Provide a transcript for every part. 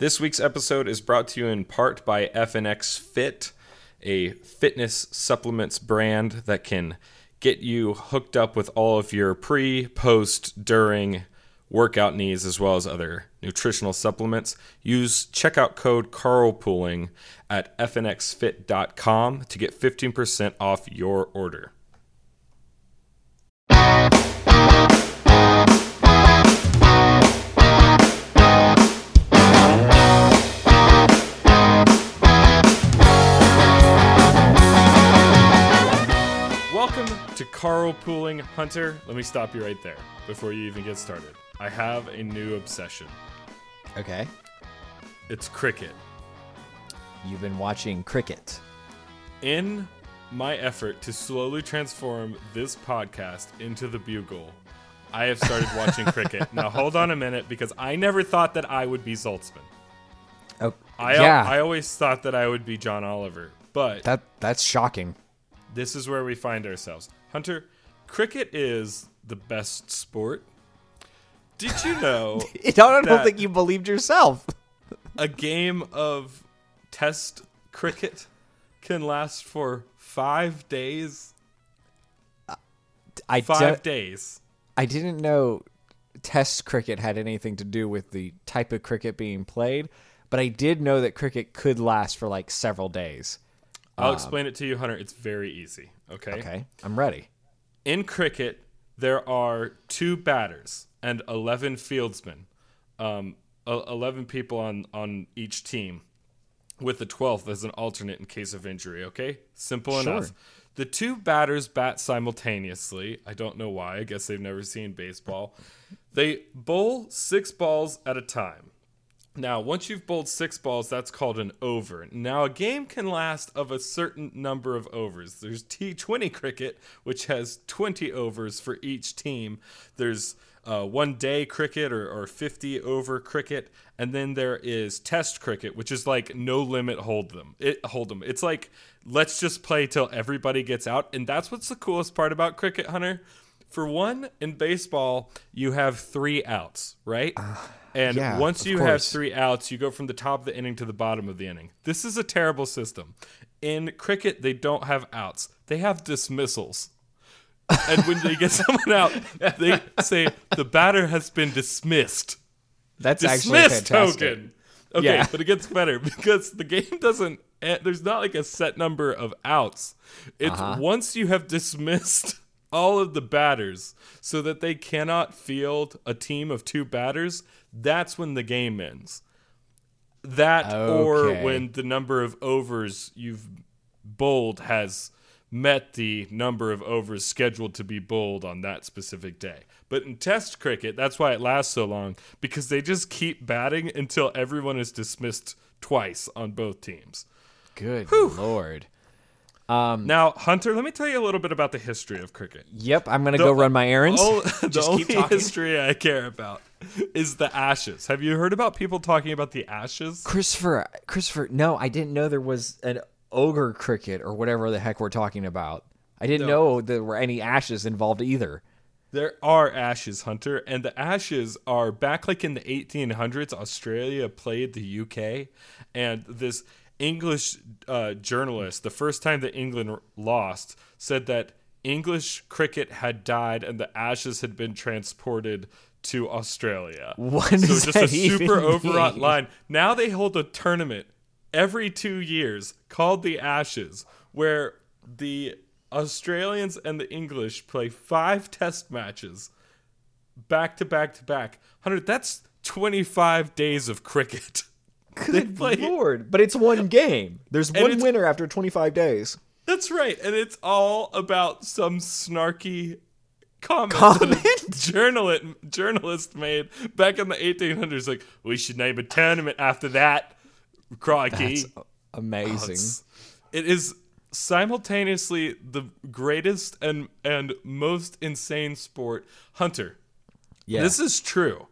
This week's episode is brought to you in part by FNX Fit, a fitness supplements brand that can get you hooked up with all of your pre, post, during workout needs as well as other nutritional supplements. Use checkout code carlpooling at fnxfit.com to get 15% off your order. To Carlpooling Hunter. Let me stop you right there before you even get started. I have a new obsession. Okay. It's cricket. You've been watching cricket. In my effort to slowly transform this podcast into the Bugle, I have started watching cricket. Now hold on a minute because I never thought that I would be Zaltzman. Oh, I yeah. I always thought that I would be John Oliver. But that that's shocking. this is where we find ourselves. Hunter, cricket is the best sport. Did you know I don't That- think you believed yourself. a game of test cricket can last for five days? I Five do- days. I didn't know Test cricket had anything to do with the type of cricket being played, but I did know that cricket could last for like several days. I'll um, explain it to you, Hunter. It's very easy. Okay. Okay, I'm ready. In cricket, there are two batters and 11 fieldsmen, um, e- 11 people on, on each team, with the 12th as an alternate in case of injury. Okay? Simple Sure. enough. The two batters bat simultaneously. I don't know why. I guess they've never seen baseball. They bowl six balls at a time. Now, once you've bowled six balls, that's called an over. Now, a game can last of a certain number of overs. There's T20 cricket, which has 20 overs for each team. There's uh, one day cricket or, or 50 over cricket, and then there is test cricket, which is like no limit hold them. It hold them. It's like let's just play till everybody gets out, and that's what's the coolest part about cricket, Hunter. For one, in baseball, you have three outs, right? And yeah, once you have three outs, you go from the top of the inning to the bottom of the inning. This is a terrible system. In cricket, they don't have outs; they have dismissals. and when they get someone out, they say the batter has been dismissed. That's actually Dismissed token. Okay, Yeah. but it gets better because the game doesn't. There's not like a set number of outs. It's Uh-huh. once you have dismissed all of the batters so that they cannot field a team of two batters. That's when the game ends. That or when the number of overs you've bowled has met the number of overs scheduled to be bowled on that specific day. But in test cricket, that's why it lasts so long because they just keep batting until everyone is dismissed twice on both teams. Good lord. Um, now, Hunter, let me tell you a little bit about the history of cricket. Yep, I'm gonna go run my errands. The Just only talking. history I care about is the Ashes. Have you heard about people talking about the Ashes? Christopher, Christopher, no, I didn't know there was an ogre cricket or whatever the heck we're talking about. I didn't know there were any ashes involved either. There are Ashes, Hunter, and the Ashes are back like in the 1800s. Australia played the UK, and this English uh, journalist, the first time that England lost, said that English cricket had died and the Ashes had been transported to Australia. What so just a super overwrought mean? line. Now they hold a tournament every two years called the Ashes, where the Australians and the English play five test matches back to back to back. Hunter. That's twenty five days of cricket. Good play- lord! But it's one game. There's one winner after 25 days. That's right, and it's all about some snarky comment, Comment? journalist journalist made back in the 1800s. Like, we should name a tournament after that. Crikey, That's amazing. It's- it is simultaneously the greatest and and most insane sport. Hunter, yeah. this is true.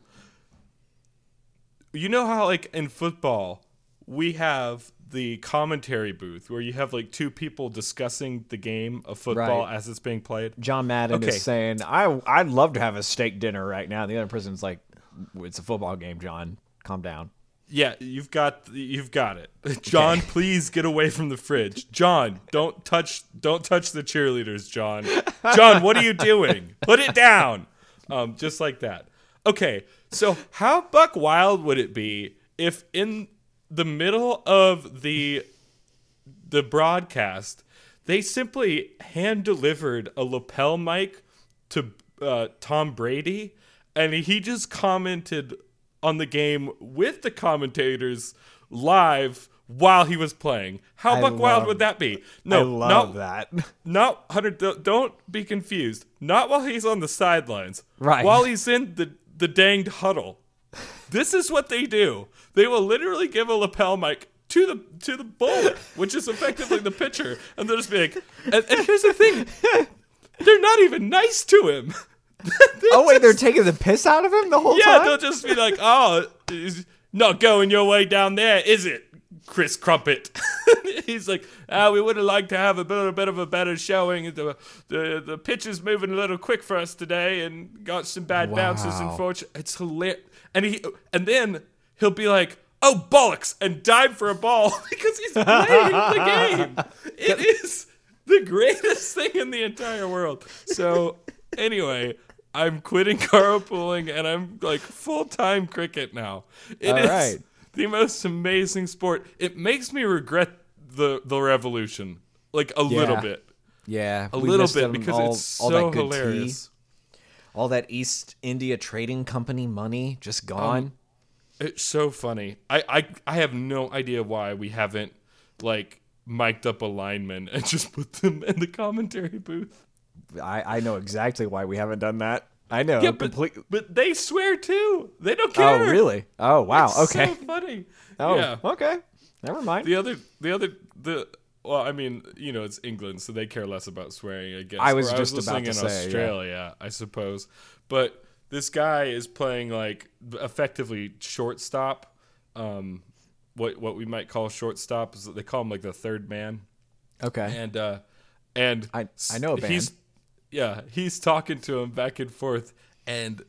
You know how like in football we have the commentary booth where you have like two people discussing the game of football Right. as it's being played. John Madden Okay. is saying, "I I'd love to have a steak dinner right now." The other person's like, "It's a football game, John. Calm down." Yeah, you've got you've got it. John, please get away from the fridge. John, don't touch don't touch the cheerleaders, John. John, what are you doing? Put it down. Um, just like that. Okay, so how buck wild would it be if in the middle of the the broadcast they simply hand delivered a lapel mic to uh, Tom Brady and he just commented on the game with the commentators live while he was playing. How I buck wild would that be? I No, love not, that. not Hunter. Don't, don't be confused. Not while he's on the sidelines. Right. While he's in the the danged huddle. This is what they do. They will literally give a lapel mic to the to the bowler, which is effectively the pitcher, and they'll just be like. And, and here's the thing, they're not even nice to him. Oh wait, they're taking the piss out of him the whole Yeah, time. they'll just be like, "Oh, it's not going your way down there, is it, Chris Crumpet?" He's like, "Ah, we would have liked to have a bit, a bit of a better showing. The the the pitch is moving a little quick for us today, and got some bad bounces. Wow. Unfortunately, it's hilarious." And he and then he'll be like. Oh bollocks! And dive for a ball because he's playing the game. It is the greatest thing in the entire world. So anyway, I'm quitting carpooling and I'm like full time cricket now. It is All right. the most amazing sport. It makes me regret the the revolution like a little bit, yeah, a little bit because all, it's so good tea, hilarious. All that East India Trading Company money just um, gone. It's so funny. I, I I have no idea why we haven't like mic'd up a lineman and just put them in the commentary booth. I, I know exactly why we haven't done that. I know. Yeah, but, complete- but they swear too. They don't oh, care. oh, really? Oh, wow. It's okay. So funny. oh, yeah. okay. Never mind. The other, the other, the well, I mean, you know, it's England, so they care less about swearing. I guess. I was just listening about to in say, yeah. Australia, I suppose. But this guy is playing like effectively shortstop. Um, what what we might call shortstop is they call him like the third man, okay. and uh, and I- I know a band. He's yeah, he's talking to him back and forth, and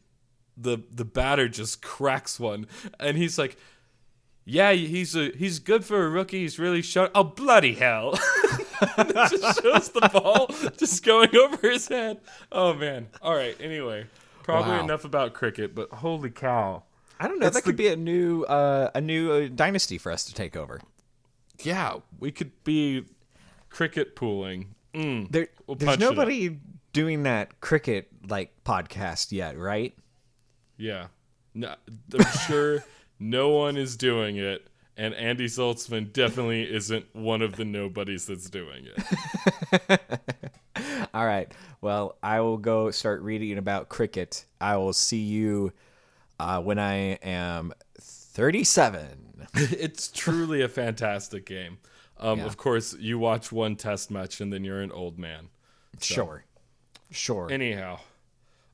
the the batter just cracks one, and he's like, "Yeah, he's a he's good for a rookie. He's really shot. Oh bloody hell!" just shows the ball just going over his head. Oh man. All right. Anyway, probably Wow. enough about cricket, but holy cow. I don't know. That could the- be a new uh, a new uh, dynasty for us to take over. Yeah, we could be cricket pooling. Mm. There, We'll there's punch it up. nobody doing that cricket like podcast yet, right? Yeah. No, I'm sure no one is doing it, and Andy Zaltzman definitely isn't one of the nobodies that's doing it. All right. Well, I will go start reading about cricket. I will see you uh, when I am 37. it's truly a fantastic game. Um, Yeah. Of course, you watch one test match and then you're an old man. Sure. Sure. Anyhow.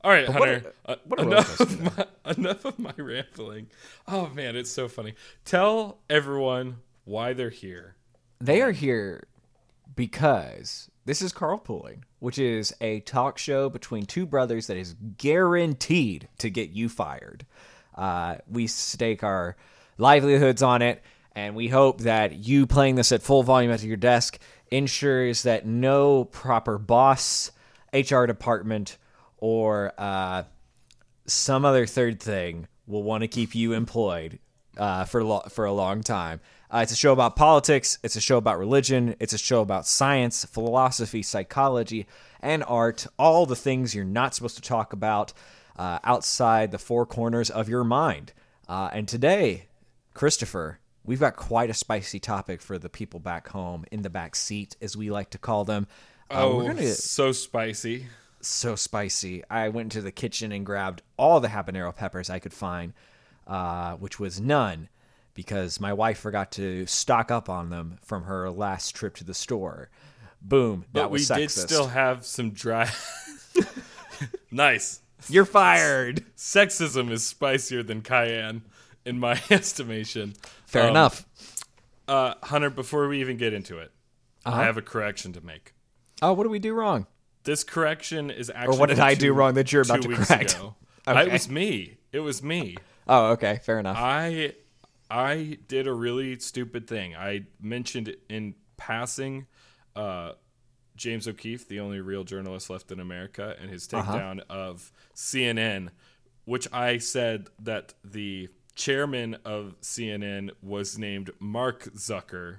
All right, what Hunter. a- uh, what a enough, of my, enough of my rambling. Oh, man, it's so funny. Tell everyone why they're here. They are here because this is Carl Carpooling, which is a talk show between two brothers that is guaranteed to get you fired. Uh, we stake our livelihoods on it, and we hope that you playing this at full volume at your desk ensures that no proper boss, HR department, or uh, some other third thing will want to keep you employed uh, for lo- for a long time. Uh, it's a show about politics. It's a show about religion. It's a show about science, philosophy, psychology, and art. All the things you're not supposed to talk about uh, outside the four corners of your mind. Uh, and today, Christopher, we've got quite a spicy topic for the people back home in the back seat, as we like to call them. Uh, Oh, we're gonna so spicy. So spicy. I went into the kitchen and grabbed all the habanero peppers I could find, uh, which was none because my wife forgot to stock up on them from her last trip to the store. Boom. That But we did still have some dry. nice. You're fired. Sexism is spicier than cayenne, in my estimation. Fair Um, enough. Uh, Hunter, before we even get into it, Uh-huh. I have a correction to make. Oh, what did we do wrong? This correction is actually. Or what did I do wrong that you're about to correct? ago. I, it was me. It was me. Oh, okay. Fair enough. I I did a really stupid thing. I mentioned in passing uh, James O'Keefe, the only real journalist left in America, and his Uh-huh. takedown of CNN, which I said that the chairman of CNN was named Mark Zucker.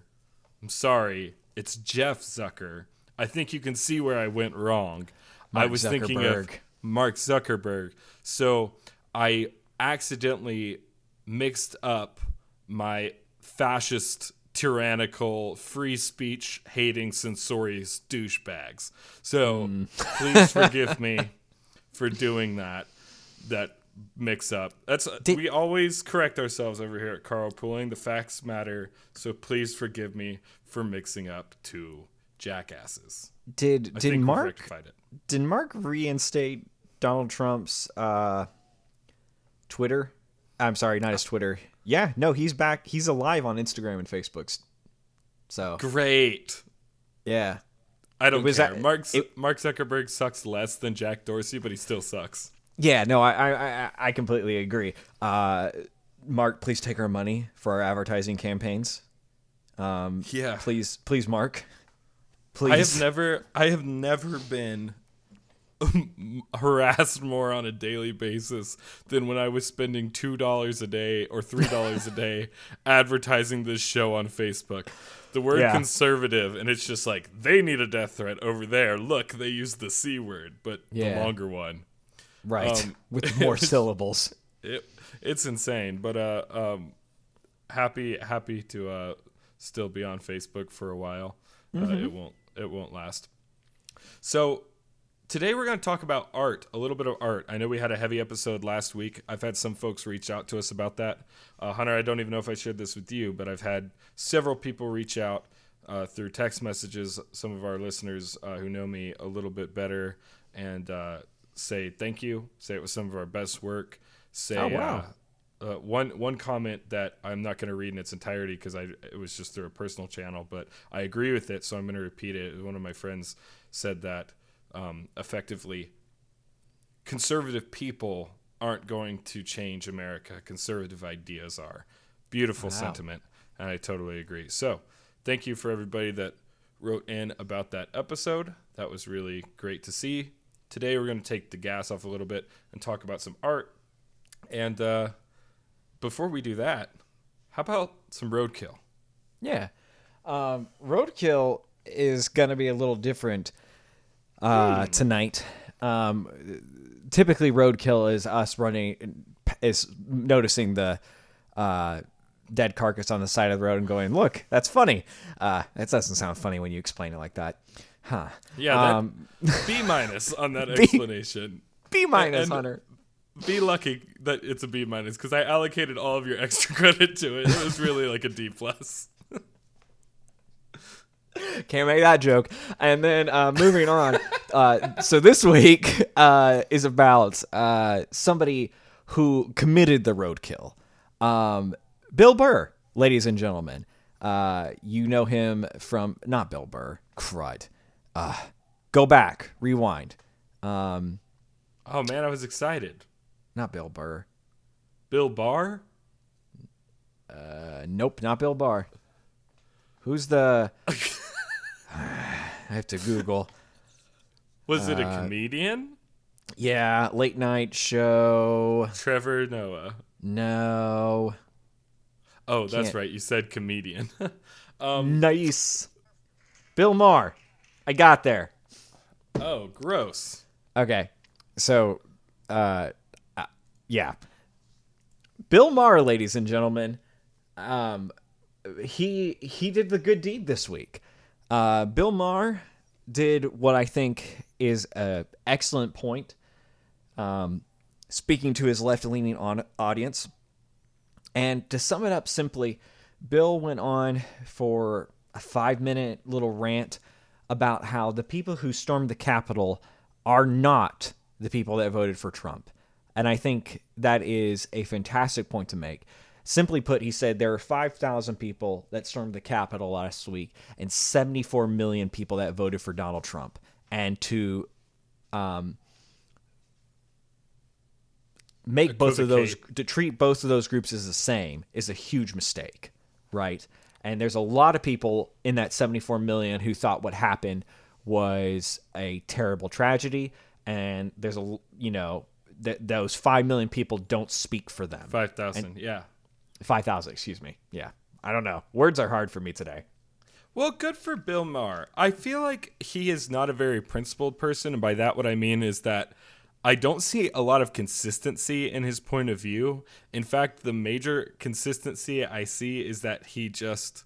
I'm sorry, it's Jeff Zucker. I think you can see where I went wrong. I Mark was thinking of Mark Zuckerberg. So I accidentally mixed up my fascist, tyrannical, free speech hating, censorious douchebags. So hmm. please forgive me for doing that. That mix up. That's Did- we always correct ourselves over here at Carpooling. The facts matter. So please forgive me for mixing up two jackasses. Did I did Mark it. did Mark reinstate Donald Trump's uh, Twitter? I'm sorry, not his Twitter. Yeah, no, he's back. He's alive on Instagram and Facebook. So Great. yeah, I don't was care. that- Mark it- Mark Zuckerberg sucks less than Jack Dorsey, but he still sucks. yeah, no, I I I, I completely agree. Uh, Mark, please take our money for our advertising campaigns. Um, Yeah. please, please, Mark. Please. I have never I have never been harassed more on a daily basis than when I was spending two dollars a day or three dollars a day advertising this show on Facebook. The word Yeah. conservative, and it's just like they need a death threat over there. Look, they use the c word, but Yeah. the longer one. right um, with more syllables. It it's insane, but uh, um, happy happy to uh still be on Facebook for a while. Uh, it won't it won't last. So today we're going to talk about art, a little bit of art. I know we had a heavy episode last week. I've had some folks reach out to us about that. Uh, Hunter, I don't even know if I shared this with you, but I've had several people reach out uh, through text messages. Some of our listeners uh, who know me a little bit better and uh, say thank you. Say it was some of our best work. Say Oh, wow. Uh, one one comment that I'm not going to read in its entirety because I it was just through a personal channel, but I agree with it, so I'm going to repeat it. One of my friends said that um, effectively, conservative people aren't going to change America. Conservative ideas are. Beautiful sentiment, and I totally agree. So, thank you for everybody that wrote in about that episode. That was really great to see. Today, we're going to take the gas off a little bit and talk about some art. And uh, before we do that, how about some roadkill? Yeah. Um, Roadkill is going to be a little different uh, tonight. Um, typically, Roadkill is us running, is noticing the uh, dead carcass on the side of the road and going, "Look, that's funny." Uh, that doesn't sound funny when you explain it like that, huh? Yeah, Um, B minus on that explanation. B minus, minus, Hunter. Be lucky that it's a B minus because I allocated all of your extra credit to it. It was really like a D plus. Can't make that joke. And then uh, moving on. Uh, so this week uh, is about uh, somebody who committed the roadkill. Um, Bill Burr, ladies and gentlemen. Uh, you know him from not Bill Burr. Crud. Uh, go back, rewind. Um, Oh man, I was excited. Not Bill Burr. Bill Barr? Uh, nope, not Bill Barr. Who's the? I have to Google. Was it a Uh, comedian? Yeah, late night show. Trevor Noah. No. Oh, that's Can't- right. You said comedian. um, Nice. Bill Maher. I got there. oh, gross. Okay. So, uh, yeah. Bill Maher, ladies and gentlemen, um, he he did the good deed this week. Uh, Bill Maher did what I think is a excellent point. Um, speaking to his left-leaning on audience, and to sum it up simply, Bill went on for a five-minute little rant about how the people who stormed the Capitol are not the people that voted for Trump. And I think that is a fantastic point to make. Simply put, he said there are 5,000 people that stormed the Capitol last week and 74 million people that voted for Donald Trump. And to um, make both of those to treat both of those groups as the same is a huge mistake, right? And there's a lot of people in that 74 million who thought what happened was a terrible tragedy, and there's a you know th- those five million people don't speak for them. Five thousand. Yeah. Five thousand, excuse me. Yeah, I don't know. Words are hard for me today. Well, good for Bill Maher. I feel like he is not a very principled person, and by that what I mean is that I don't see a lot of consistency in his point of view. In fact, the major consistency I see is that he just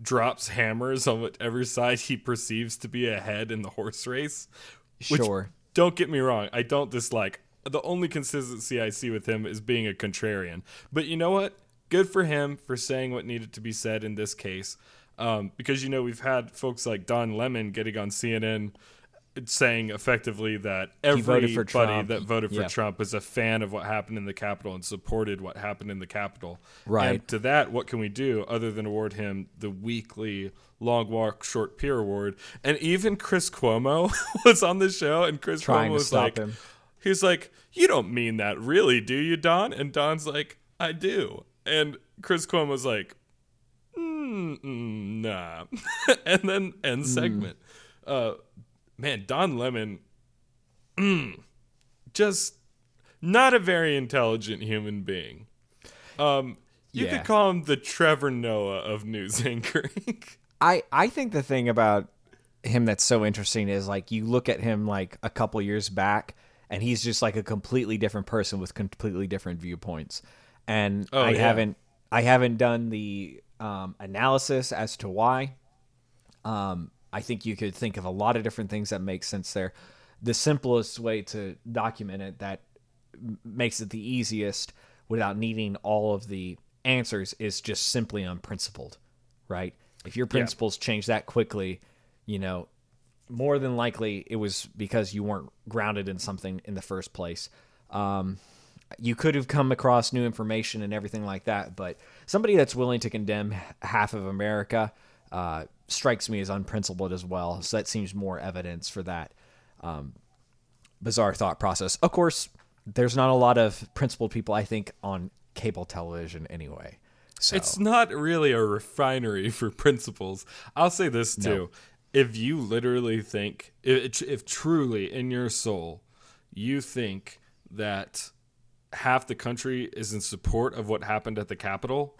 drops hammers on whatever side he perceives to be ahead in the horse race. Which, Sure. Don't get me wrong, I don't dislike. The only consistency I see with him is being a contrarian. But you know what? Good for him for saying what needed to be said in this case. Um, because, you know, we've had folks like Don Lemon getting on CNN saying effectively that voted everybody Trump. that voted for Yeah. Trump is a fan of what happened in the Capitol and supported what happened in the Capitol. Right. And to that, what can we do other than award him the weekly Long Walk Short Pier Award? And even Chris Cuomo was on the show, and Chris Trying Cuomo to was stop like, him. He's like, you don't mean that, really, do you, Don? And Don's like, I do. And Chris Cuomo's like, mm, mm, nah. and then end segment. Uh, man, Don Lemon, mm, just not a very intelligent human being. Um, you Yeah. could call him the Trevor Noah of news anchoring. I I think the thing about him that's so interesting is like you look at him like a couple years back and he's just like a completely different person with completely different viewpoints. And Oh, I yeah. haven't I haven't done the um, analysis as to why. Um, I think you could think of a lot of different things that make sense there. The simplest way to document it that makes it the easiest without needing all of the answers is just simply unprincipled, right? If your principles change that quickly, you know, more than likely it was because you weren't grounded in something in the first place. Um, you could have come across new information and everything like that, but somebody that's willing to condemn half of America uh, strikes me as unprincipled as well. So that seems more evidence for that um, bizarre thought process. Of course, there's not a lot of principled people, I think, on cable television anyway. So It's not really a refinery for principles. I'll say this too. If you literally think, if, if truly in your soul, you think that half the country is in support of what happened at the Capitol,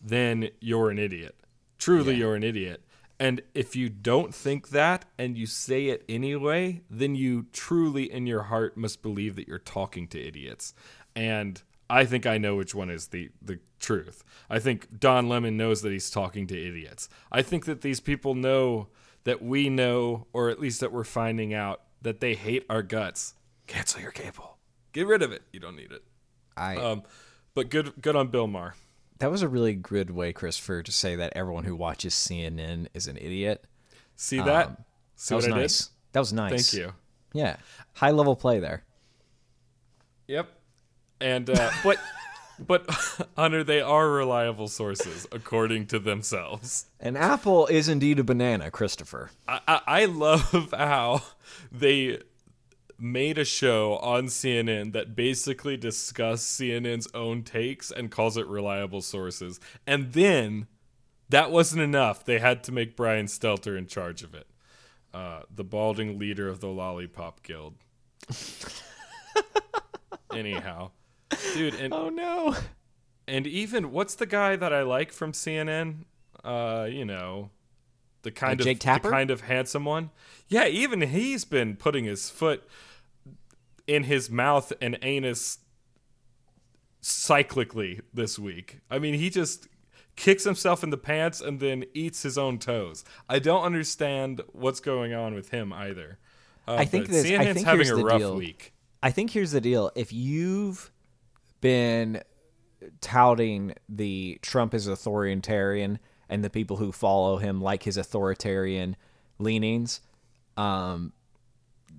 then you're an idiot. Truly, you're an idiot. And if you don't think that and you say it anyway, then you truly in your heart must believe that you're talking to idiots. And I think I know which one is the, the truth. I think Don Lemon knows that he's talking to idiots. I think that these people know that we know, or at least that we're finding out, that they hate our guts. Cancel your cable. Get rid of it. You don't need it. I Um, but good good on Bill Maher. that was a really good way, Christopher, to say that everyone who watches CNN is an idiot. See that? See That was nice. That was nice. Thank you. Yeah, high level play there. Yep. And uh, but but Hunter, they are reliable sources according to themselves. An apple is indeed a banana, Christopher. I, I, I love how they made a show on CNN that basically discussed CNN's own takes and calls it reliable sources. And then that wasn't enough. They had to make Brian Stelter in charge of it. Uh, the balding leader of the Lollipop Guild. Anyhow, dude, and Oh no. and even what's the guy that I like from CNN? Uh, you know, the kind Like of Jake Tapper? the kind of handsome one. Yeah, even he's been putting his foot in his mouth and anus cyclically this week. I mean, he just kicks himself in the pants and then eats his own toes. I don't understand what's going on with him either. Uh, I think but this- I think having here's a rough deal. week. I think here's the deal. If you've been touting the Trump is authoritarian and the people who follow him like his authoritarian leanings, um,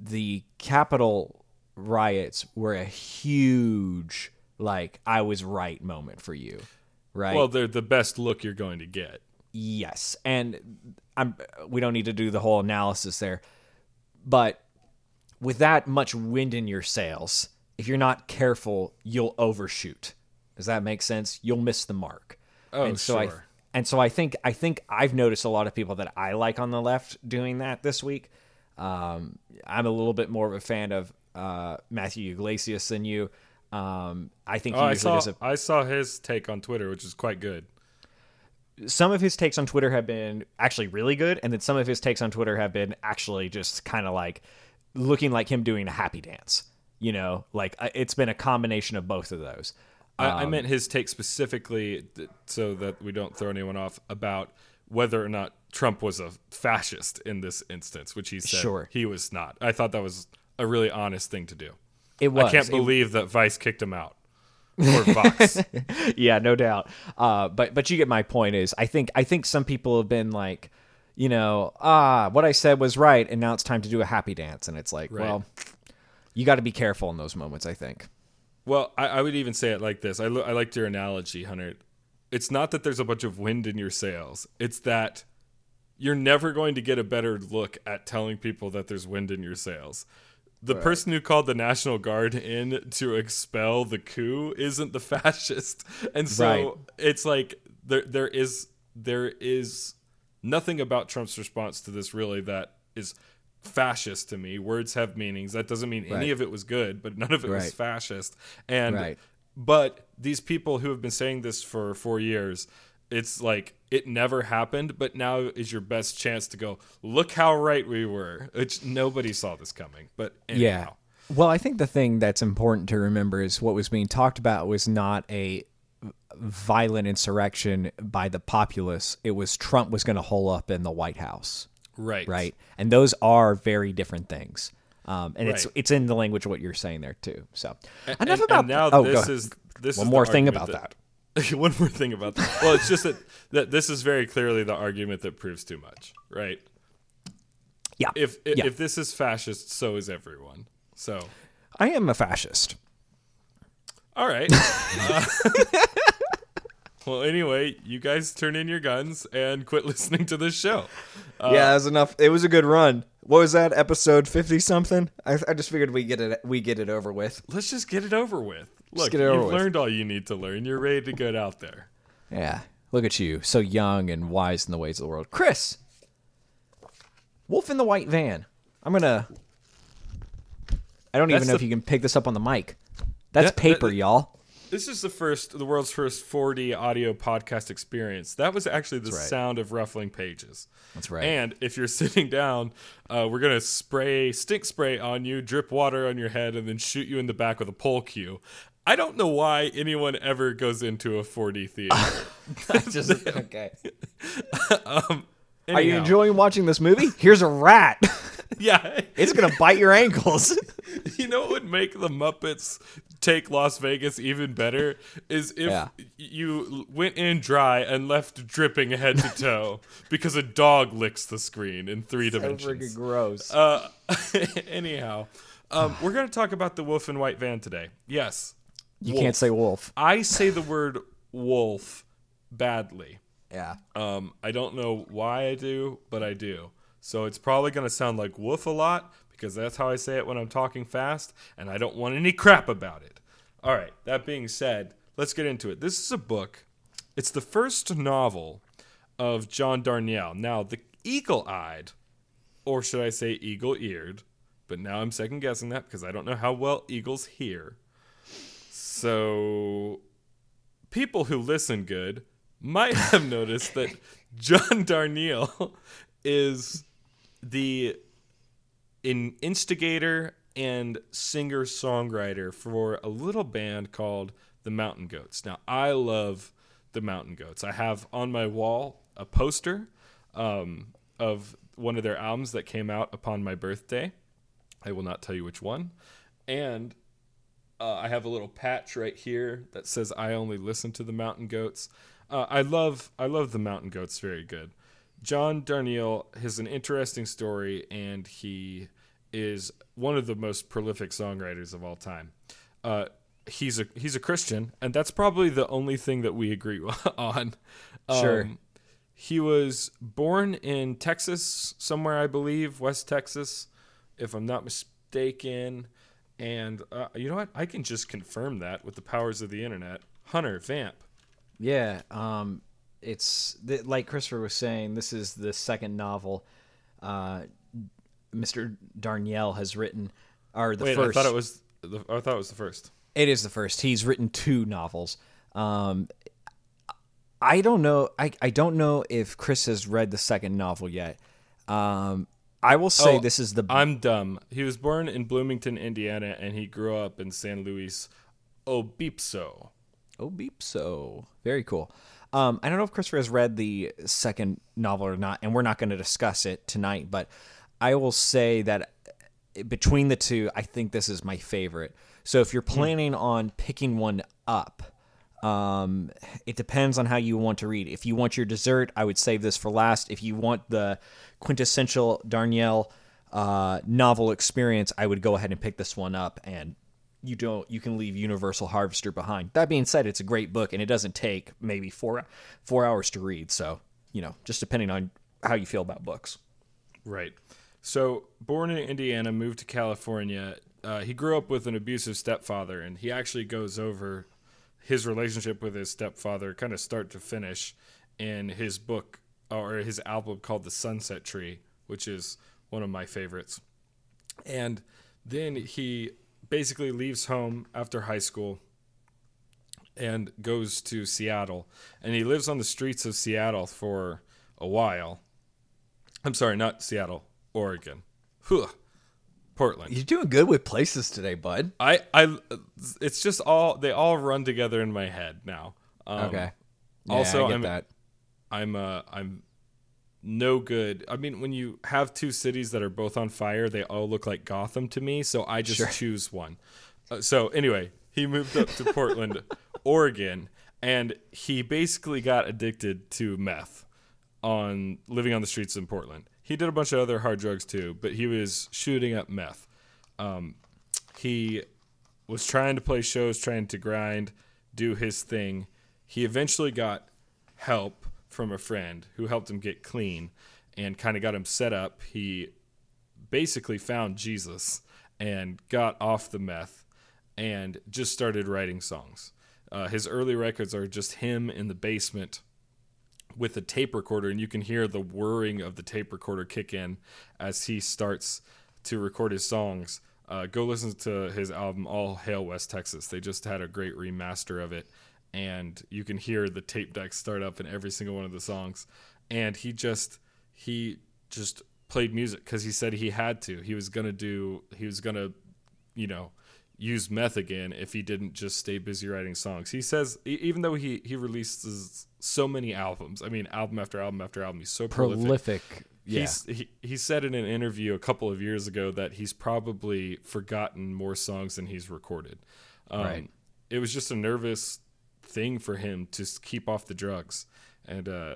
the Capitol riots were a huge, like, I was right moment for you, right? Well, they're the best look you're going to get. Yes, and I'm. We don't need to do the whole analysis there, but with that much wind in your sails, if you're not careful, you'll overshoot. Does that make sense? You'll miss the mark. Oh, and so I sure. and so I think I think I've noticed a lot of people that I like on the left doing that this week. Um, I'm a little bit more of a fan of uh, Matthew Yglesias than you. Um, I think he Oh, I saw a I saw his take on Twitter, which is quite good. some of his takes on Twitter have been actually really good, and then some of his takes on Twitter have been actually just kind of like looking like him doing a happy dance. You know, like uh, it's been a combination of both of those. I, Um, I meant his take specifically, th- so that we don't throw anyone off about whether or not Trump was a fascist in this instance, which he said Sure. he was not. I thought that was a really honest thing to do. It was. I can't It- believe that Vice kicked him out or Vox. yeah, no doubt. Uh, but but you get my point. Is I think I think some people have been like, you know, ah, what I said was right, and now it's time to do a happy dance, and it's like, Right. well, you got to be careful in those moments. I think. Well, I, I would even say it like this. I, lo- I liked your analogy, Hunter. It's not that there's a bunch of wind in your sails. It's that you're never going to get a better look at telling people that there's wind in your sails. The person who called the National Guard in to expel the coup isn't the fascist. And so Right. it's like there there is there is nothing about Trump's response to this really that is fascist to me. Words have meanings. That doesn't mean any of it was good, but none of it was fascist. And Right. but these people who have been saying this for 4 years, it's like it never happened, but now is your best chance to go, look how right we were. Which nobody saw this coming. But anyhow. Well, I think the thing that's important to remember is what was being talked about was not a violent insurrection by the populace. It was Trump was going to hole up in the White House, Right. right? And those are very different things. Um, and it's Right. it's in the language of what you're saying there too. So And- enough and about now oh, this is this one is more thing about that. One more thing about that. Well, it's just that, that this is very clearly the argument that proves too much, right? Yeah, If if, Yeah. if this is fascist, so is everyone. So, I am a fascist. all right. Uh, well, anyway, you guys turn in your guns and quit listening to this show. Uh, yeah, that was enough. It was a good run. What was that episode fifty something? I, I just figured we get it we get it over with. Let's just get it over with. Look, get it over you've with. learned all you need to learn. You're ready to get out there. Yeah. Look at you, so young and wise in the ways of the world. Chris, Wolf in the White Van. I'm gonna. I don't even know if you can pick this up on the mic. That's That- paper, that- y'all. This is the first, the world's first 4D audio podcast experience. That was actually the right. sound of ruffling pages. That's right. And if you're sitting down, uh, we're gonna spray stink spray on you, drip water on your head, and then shoot you in the back with a pole cue. I don't know why anyone ever goes into a 4D theater. Just okay. um, Are you enjoying watching this movie? Here's a rat. Yeah, it's gonna bite your ankles. you know what would make the Muppets take Las Vegas even better is if Yeah. you went in dry and left dripping head to toe because a dog licks the screen in three so dimensions. freaking gross. Uh, anyhow, um, we're going to talk about the wolf and white van today. Yes, you wolf. can't say wolf. I say the word wolf badly. Yeah. Um, I don't know why I do, but I do. So it's probably going to sound like woof a lot because that's how I say it when I'm talking fast, and I don't want any crap about it. All right, that being said, let's get into it. This is a book, it's the first novel of John Darnielle. Now, the eagle eyed, or should I say eagle eared, but now I'm second guessing that because I don't know how well eagles hear. So people who listen good might have noticed that John Darnielle is the in instigator and singer songwriter for a little band called the Mountain Goats. Now, I love the Mountain Goats. I have on my wall a poster um, of one of their albums that came out upon my birthday. I will not tell you which one. And uh, I have a little patch right here that says I only listen to the Mountain Goats. Uh, I love I love the Mountain Goats very good. John Darnielle has an interesting story, and he is one of the most prolific songwriters of all time. Uh, he's a he's a Christian, and that's probably the only thing that we agree on. Sure. Um, he was born in Texas, somewhere I believe, West Texas, if I'm not mistaken. And uh, you know what? I can just confirm that with the powers of the internet. Hunter Vamp. Yeah, um, it's th- like Christopher was saying. This is the second novel uh, Mr. Darnielle has written, or the Wait, first. I thought it was. The, I thought it was the first. It is the first. He's written two novels. Um, I don't know. I, I don't know if Chris has read the second novel yet. Um, I will say Oh, this is the I'm dumb. He was born in Bloomington, Indiana, and he grew up in San Luis Obispo. Beep so very cool. Um, I don't know if Christopher has read the second novel or not, and we're not going to discuss it tonight. But I will say that between the two, I think this is my favorite. So if you're planning on picking one up, um, it depends on how you want to read. If you want your dessert, I would save this for last. If you want the quintessential Darnielle uh, novel experience, I would go ahead and pick this one up and you don't you can leave Universal Harvester behind. That being said, it's a great book and it doesn't take maybe four four hours to read. So you know, just depending on how you feel about books. Right. So, born in Indiana, moved to California. Uh, he grew up with an abusive stepfather, and he actually goes over his relationship with his stepfather, kind of start to finish, in his book or his album called The Sunset Tree, which is one of my favorites. And then he basically leaves home after high school and goes to Seattle. And he lives on the streets of Seattle for a while. I'm sorry, not Seattle, Oregon. Portland. You're doing good with places today, bud. I, I, it's just all they all run together in my head now. Um, Okay. Yeah, also, I that. I'm uh I'm no good. I mean, when you have two cities that are both on fire, they all look like Gotham to me. So I just Sure. choose one. Uh, so anyway, he moved up to Portland, Oregon, and he basically got addicted to meth on living on the streets in Portland. He did a bunch of other hard drugs too, but he was shooting up meth. Um, he was trying to play shows, trying to grind, do his thing. He eventually got help from a friend who helped him get clean and kind of got him set up. He basically found Jesus and got off the meth and just started writing songs. Uh, his early records are just him in the basement with a tape recorder, and you can hear the whirring of the tape recorder kick in as he starts to record his songs. Uh, go listen to his album All Hail West Texas. They just had a great remaster of it, and you can hear the tape deck start up in every single one of the songs. And he just he just played music because he said he had to. He was gonna do. He was gonna, you know, use meth again if he didn't just stay busy writing songs. He says even though he he releases so many albums, I mean album after album after album, he's so prolific. Prolific. Yeah. He's, he he said in an interview a couple of years ago that he's probably forgotten more songs than he's recorded. Um, Right. It was just a nervous thing for him to keep off the drugs, and uh,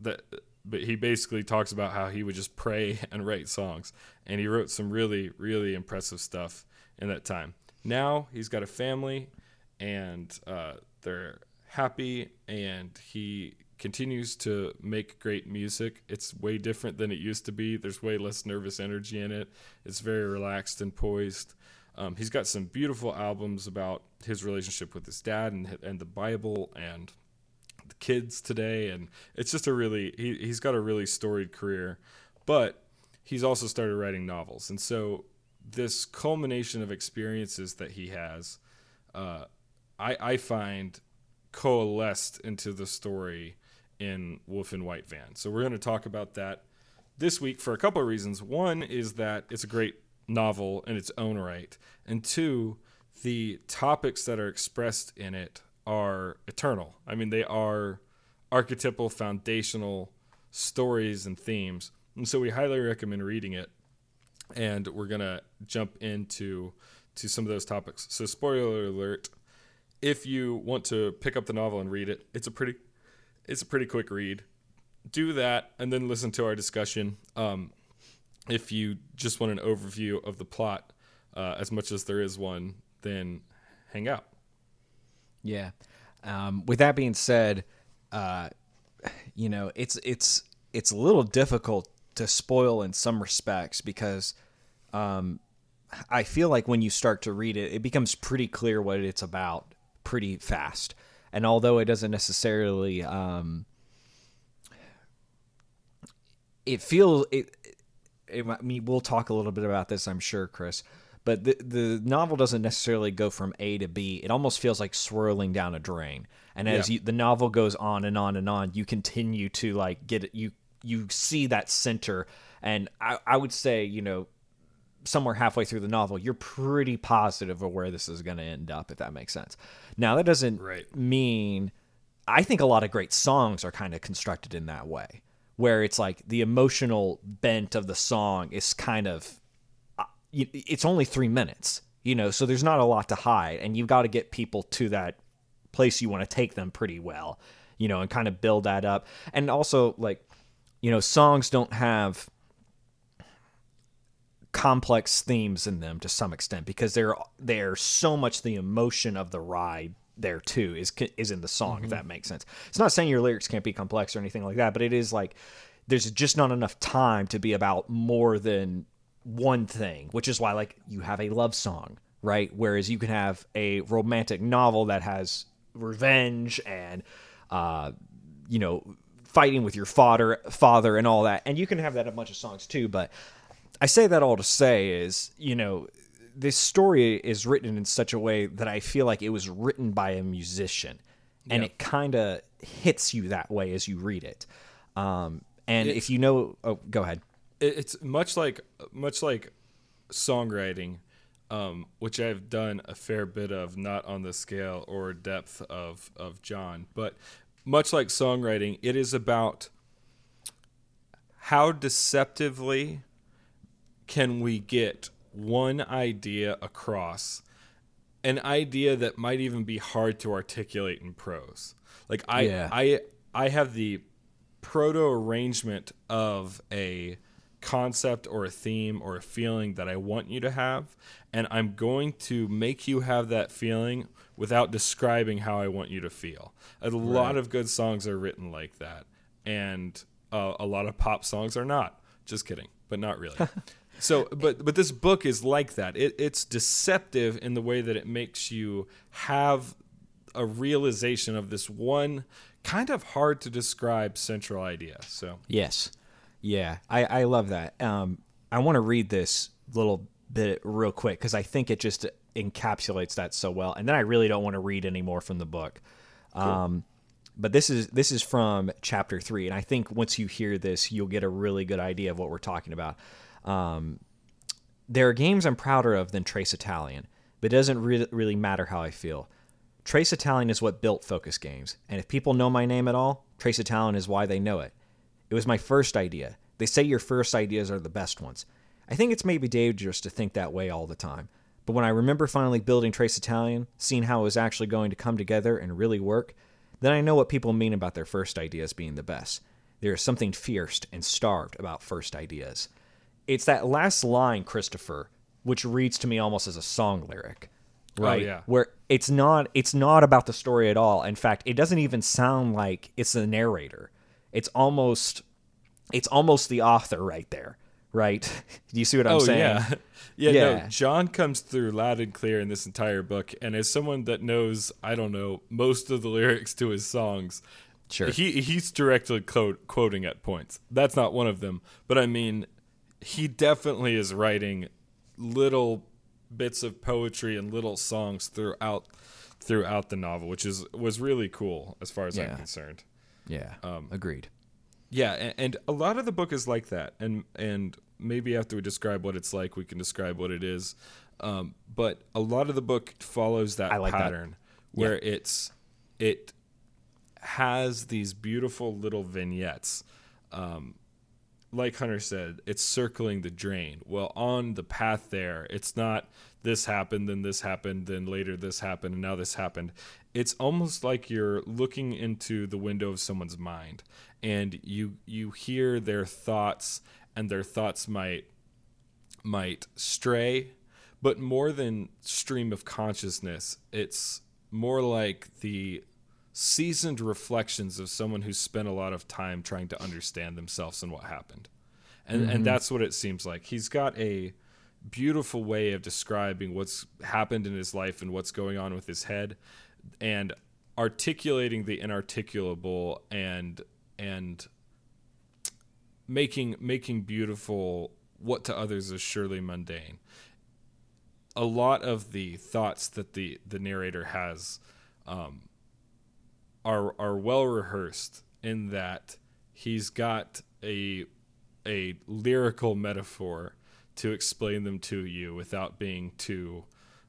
that. But he basically talks about how he would just pray and write songs, and he wrote some really really impressive stuff in that time. Now he's got a family, and uh, they're happy, and he continues to make great music. It's way different than it used to be. There's way less nervous energy in it. It's very relaxed and poised. Um, he's got some beautiful albums about his relationship with his dad and and the Bible and the kids today, and it's just a really he he's got a really storied career, but he's also started writing novels, and so this culmination of experiences that he has, uh, I I find coalesced into the story in Wolf in White Van. So we're going to talk about that this week for a couple of reasons. One is that it's a great novel in its own right, and two, the topics that are expressed in it are eternal. I mean, they are archetypal, foundational stories and themes, and so we highly recommend reading it. And we're gonna jump into to some of those topics. So, spoiler alert: if you want to pick up the novel and read it, it's a pretty it's a pretty quick read. Do that and then listen to our discussion. Um, if you just want an overview of the plot, uh, as much as there is one, then hang out. Yeah. Um, with that being said, uh, you know, it's it's it's a little difficult to spoil in some respects because um, I feel like when you start to read it, it becomes pretty clear what it's about pretty fast. And although it doesn't necessarily, um, it feels it, it. I mean, we'll talk a little bit about this, I'm sure, Chris. But the the novel doesn't necessarily go from A to B. It almost feels like swirling down a drain. And as Yeah. you, the novel goes on and on and on, you continue to like get. You you see that center, and I, I would say you know somewhere halfway through the novel, you're pretty positive of where this is going to end up, if that makes sense. Now, that doesn't Right. mean I think a lot of great songs are kind of constructed in that way, where it's like the emotional bent of the song is kind of uh, it's only three minutes, you know, so there's not a lot to hide, and you've got to get people to that place you want to take them pretty well, you know, and kind of build that up. And also, like, you know, songs don't have complex themes in them to some extent because they're they're so much the emotion of the ride there too is is in the song if that makes sense. It's not saying your lyrics can't be complex or anything like that, but it is like there's just not enough time to be about more than one thing, which is why like you have a love song, right? Whereas you can have a romantic novel that has revenge and uh you know fighting with your father father and all that and you can have that in a bunch of songs too but i say that all to say is you know this story is written in such a way that i feel like it was written by a musician and it kind of hits you that way as you read it. Um and if you know oh go ahead. It's much like much like songwriting, um, which I've done a fair bit of, not on the scale or depth of of John, but much like songwriting, it is about how deceptively can we get one idea across an idea that might even be hard to articulate in prose. Like i Yeah. i i have the proto arrangement of a concept or a theme or a feeling that i want you to have and i'm going to make you have that feeling without describing how i want you to feel. A lot of good songs are written like that and uh, a lot of pop songs are not just kidding but not really so but but this book is like that it, it's deceptive in the way that it makes you have a realization of this one kind of hard to describe central idea so Yes. Yeah, I, I love that. Um, I want to read this little bit real quick because I think it just encapsulates that so well. And then I really don't want to read any more from the book. Um, but this is this is from chapter three, and I think once you hear this, you'll get a really good idea of what we're talking about. Um, there are games I'm prouder of than Trace Italian, but it doesn't re- really matter how I feel. Trace Italian is what built Focus Games, and if people know my name at all, Trace Italian is why they know it. It was my first idea. They say your first ideas are the best ones. I think it's maybe dangerous to think that way all the time. But when I remember finally building Trace Italian, seeing how it was actually going to come together and really work, then I know what people mean about their first ideas being the best. There is something fierce and starved about first ideas. It's that last line, Christopher, which reads to me almost as a song lyric. Oh, right? yeah. Where it's not it's not about the story at all. In fact, it doesn't even sound like it's the narrator. It's almost it's almost the author right there. Right? Do you see what I'm oh saying? yeah. yeah Yeah. no john comes through loud and clear in this entire book and as someone that knows i don't know most of the lyrics to his songs Sure. he he's directly quote, quoting at points that's not one of them but i mean he definitely is writing little bits of poetry and little songs throughout throughout the novel which is was really cool as far as i'm concerned Yeah. Um, Agreed. Yeah, and, and a lot of the book is like that, and and maybe after we describe what it's like, we can describe what it is. Um, but a lot of the book follows that like that. pattern where it's it has these beautiful little vignettes. Um, like Hunter said, it's circling the drain. Well, on the path there, it's not this happened, then this happened, then later this happened, and now this happened. It's almost like you're looking into the window of someone's mind, and you you hear their thoughts, and their thoughts might might stray, but more than stream of consciousness, it's more like the seasoned reflections of someone who's spent a lot of time trying to understand themselves and what happened. And and that's what it seems like. He's got a beautiful way of describing what's happened in his life and what's going on with his head and articulating the inarticulable and and making making beautiful what to others is surely mundane a lot of the thoughts that the the narrator has um, are are well rehearsed in that he's got a a lyrical metaphor to explain them to you without being too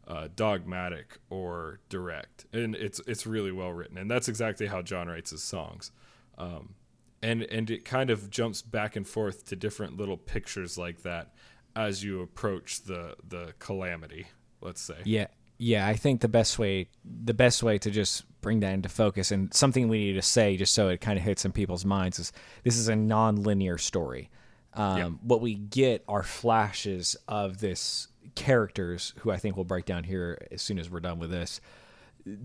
uh, dogmatic or direct, and it's it's really well written, and that's exactly how John writes his songs, um, and and it kind of jumps back and forth to different little pictures like that as you approach the the calamity. Let's say, Yeah, yeah. I think the best way, the best way to just bring that into focus, and something we need to say, just so it kind of hits in people's minds, is this is a non-linear story. Um, Yeah. What we get are flashes of this characters, who I think we'll break down here as soon as we're done with this.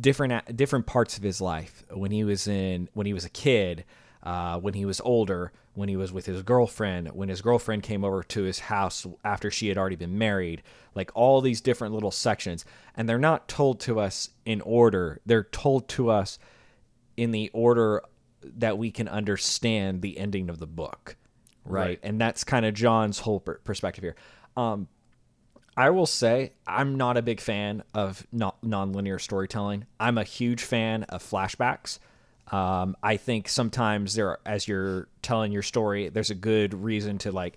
Different different parts of his life when he was in when he was a kid, uh, when he was older, when he was with his girlfriend, when his girlfriend came over to his house after she had already been married, like all these different little sections. And they're not told to us in order, they're told to us in the order that we can understand the ending of the book. Right. Right. And that's kind of John's whole per- perspective here. Um, I will say I'm not a big fan of non- nonlinear storytelling. I'm a huge fan of flashbacks. Um, I think sometimes there, as you're telling your story, there's a good reason to like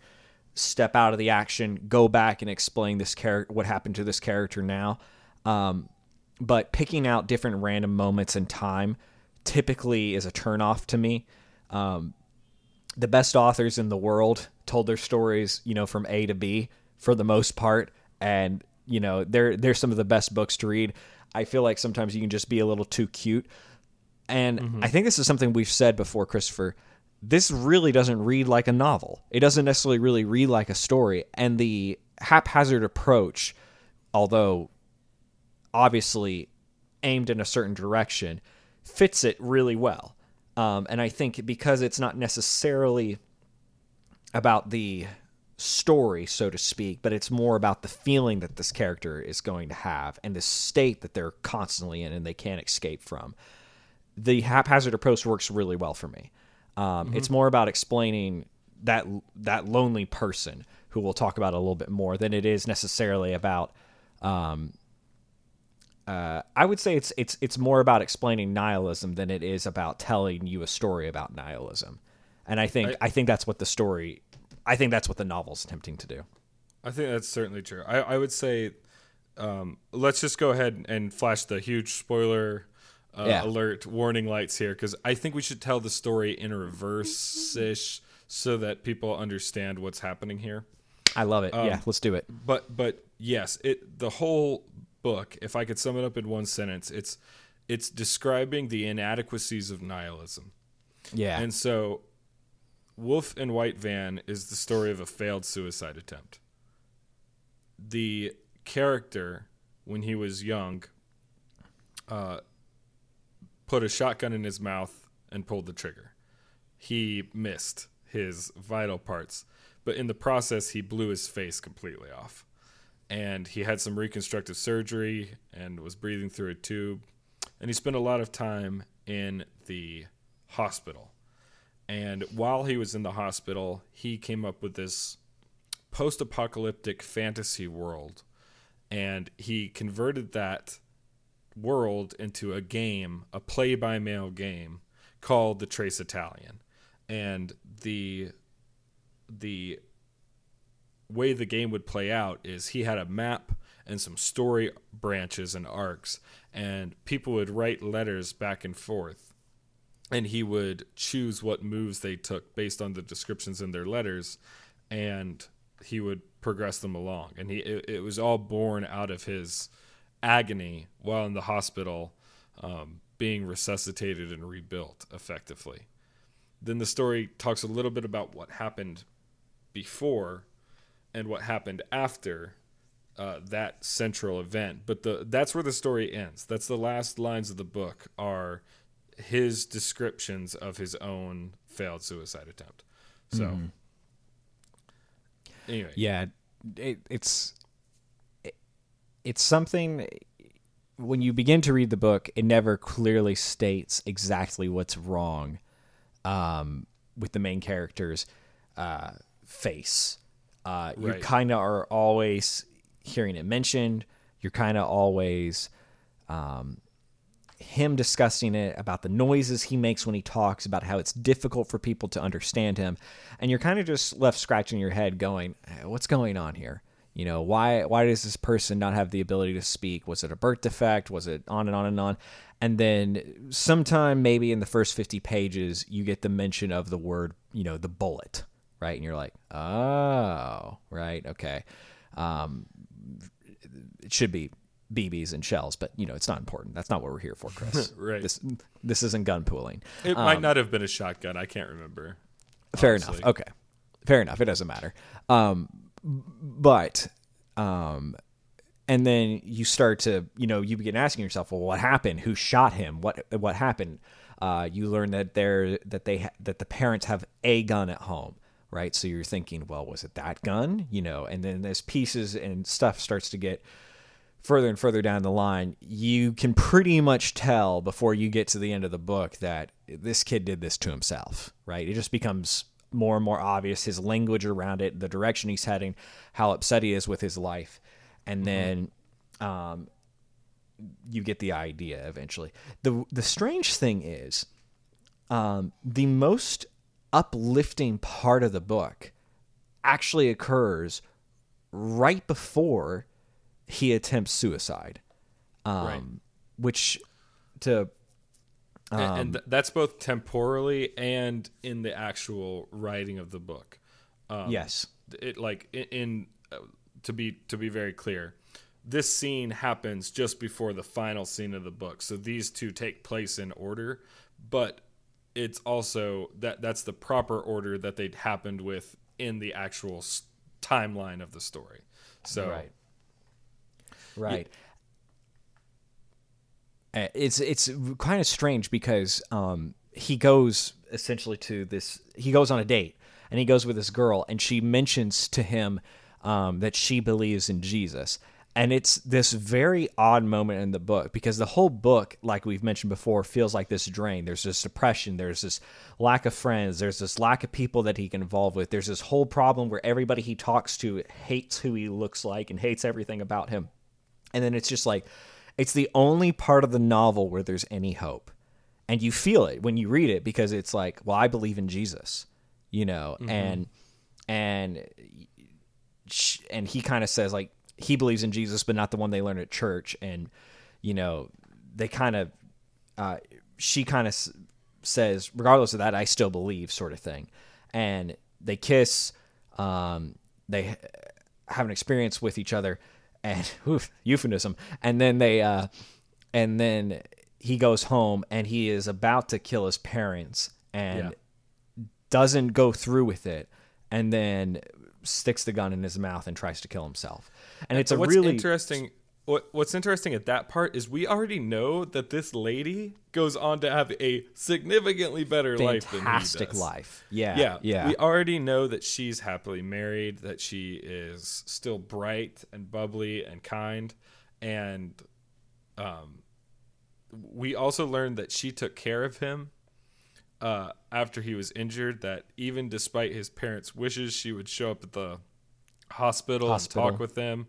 step out of the action, go back and explain this character, what happened to this character now. Um, but picking out different random moments in time typically is a turnoff to me. Um, the best authors in the world told their stories, you know, from A to B for the most part, and you know, they're they're some of the best books to read. I feel like sometimes you can just be a little too cute, and I think this is something we've said before, Christopher. This really doesn't read like a novel. It doesn't necessarily really read like a story, and the haphazard approach, although obviously aimed in a certain direction, fits it really well. Um, and I think because it's not necessarily about the story, so to speak, but it's more about the feeling that this character is going to have and the state that they're constantly in and they can't escape from. The haphazard approach works really well for me. Um, It's more about explaining that that lonely person who we'll talk about a little bit more than it is necessarily about um, uh, I would say it's it's it's more about explaining nihilism than it is about telling you a story about nihilism. And I think I, I- think that's what the story I think that's what the novel's attempting to do. I think that's certainly true. I, I would say, um, let's just go ahead and flash the huge spoiler uh, Yeah. alert warning lights here because I think we should tell the story in reverse ish so that people understand what's happening here. I love it. yeah, let's do it. But but yes, it the whole book, if I could sum it up in one sentence, it's it's describing the inadequacies of nihilism. Yeah. And so Wolf in White Van is the story of a failed suicide attempt. The character, when he was young, uh, put a shotgun in his mouth and pulled the trigger. He missed his vital parts, but in the process, he blew his face completely off. And he had some reconstructive surgery and was breathing through a tube. And he spent a lot of time in the hospital. And while he was in the hospital, he came up with this post apocalyptic fantasy world. And he converted that world into a game, a play by mail game called the Trace Italian. And the the way the game would play out is he had a map and some story branches and arcs and people would write letters back and forth and he would choose what moves they took based on the descriptions in their letters and he would progress them along and he it, it was all born out of his agony while in the hospital um, being resuscitated and rebuilt effectively then the story talks a little bit about what happened before and what happened after uh, that central event. But the that's where the story ends. That's the last lines of the book are his descriptions of his own failed suicide attempt. So anyway, Yeah, it, it's it's something when you begin to read the book, it never clearly states exactly what's wrong um, with the main character's uh, face. Uh, You kind of are always hearing it mentioned. You're kind of always um, him discussing it about the noises he makes when he talks, about how it's difficult for people to understand him, and you're kind of just left scratching your head, going, "Eh, "What's going on here?" You know, why why does this person not have the ability to speak? Was it a birth defect? Was it on and on and on? And then sometime maybe in the first 50 pages, you get the mention of the word, you know, the bullet, right? And you're like, oh, right, okay. Um, it should be BBs and shells, but you know, it's not important. That's not what we're here for, Chris. Right. This this isn't gun pooling. It might not have been a shotgun. I can't remember. Fair honestly. enough. Okay. Fair enough. It doesn't matter. Um, but um, and then you start to you know you begin asking yourself, well, what happened? Who shot him? What what happened? Uh, you learn that they're that they ha- that the parents have a gun at home, right? So you're thinking, well, was it that gun? You know, and then as pieces and stuff starts to get further and further down the line, you can pretty much tell before you get to the end of the book that this kid did this to himself, right? It just becomes more and more obvious his language around it, the direction he's heading, how upset he is with his life. And then um, you get the idea eventually. The the strange thing is um, the most uplifting part of the book actually occurs right before he attempts suicide, um, Right. which to Um, and th- that's both temporally and in the actual writing of the book. Um, yes, it like in, in uh, to be to be very clear this scene happens just before the final scene of the book so these two take place in order but it's also that that's the proper order that they'd happened with in the actual s- timeline of the story so right, right. Uh, It's it's kind of strange because um, he goes essentially to this. He goes on a date and he goes with this girl, and she mentions to him um, that she believes in Jesus. And it's this very odd moment in the book because the whole book, like we've mentioned before, feels like this drain. There's this depression. There's this lack of friends. There's this lack of people that he can involve with. There's this whole problem where everybody he talks to hates who he looks like and hates everything about him. And then it's just like, it's the only part of the novel where there's any hope. And you feel it when you read it because it's like, well, I believe in Jesus, you know, and, and, and he kind of says like, he believes in Jesus, but not the one they learn at church. And, you know, they kind of, uh, she kind of s- says, regardless of that, I still believe, sort of thing. And they kiss, um, they have an experience with each other, and oof, euphemism. And then they, uh, and then he goes home, and he is about to kill his parents, and doesn't go through with it, and then sticks the gun in his mouth and tries to kill himself. And it's a what's really interesting what, what's interesting at that part is we already know that this lady goes on to have a significantly better life than fantastic life. Yeah, yeah yeah. we already know that she's happily married that she is still bright and bubbly and kind and um we also learned that she took care of him uh after he was injured that even despite his parents wishes she would show up at the hospital, Hospital. and talk with him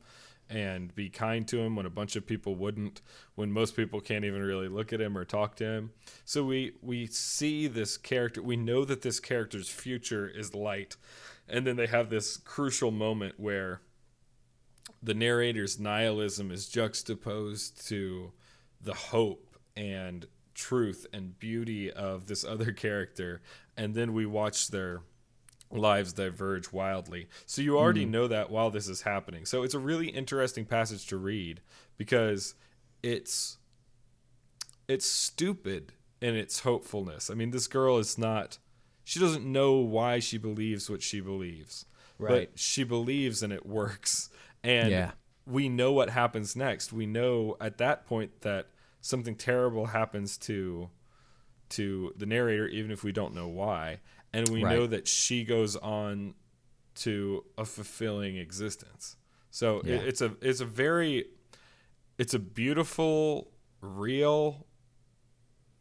and be kind to him when a bunch of people wouldn't when most people can't even really look at him or talk to him. So we we see this character we know that this character's future is light. And then they have this crucial moment where the narrator's nihilism is juxtaposed to the hope and truth and beauty of this other character. And then we watch their lives diverge wildly. So you already hmm. know that while this is happening. So it's a really interesting passage to read because it's it's stupid in its hopefulness. I mean, this girl is not she doesn't know why she believes what she believes. Right. But she believes and it works. And Yeah. we know what happens next. We know at that point that something terrible happens to to the narrator even if we don't know why and we Right. know that she goes on to a fulfilling existence so it- it's a it's a very it's a beautiful, real,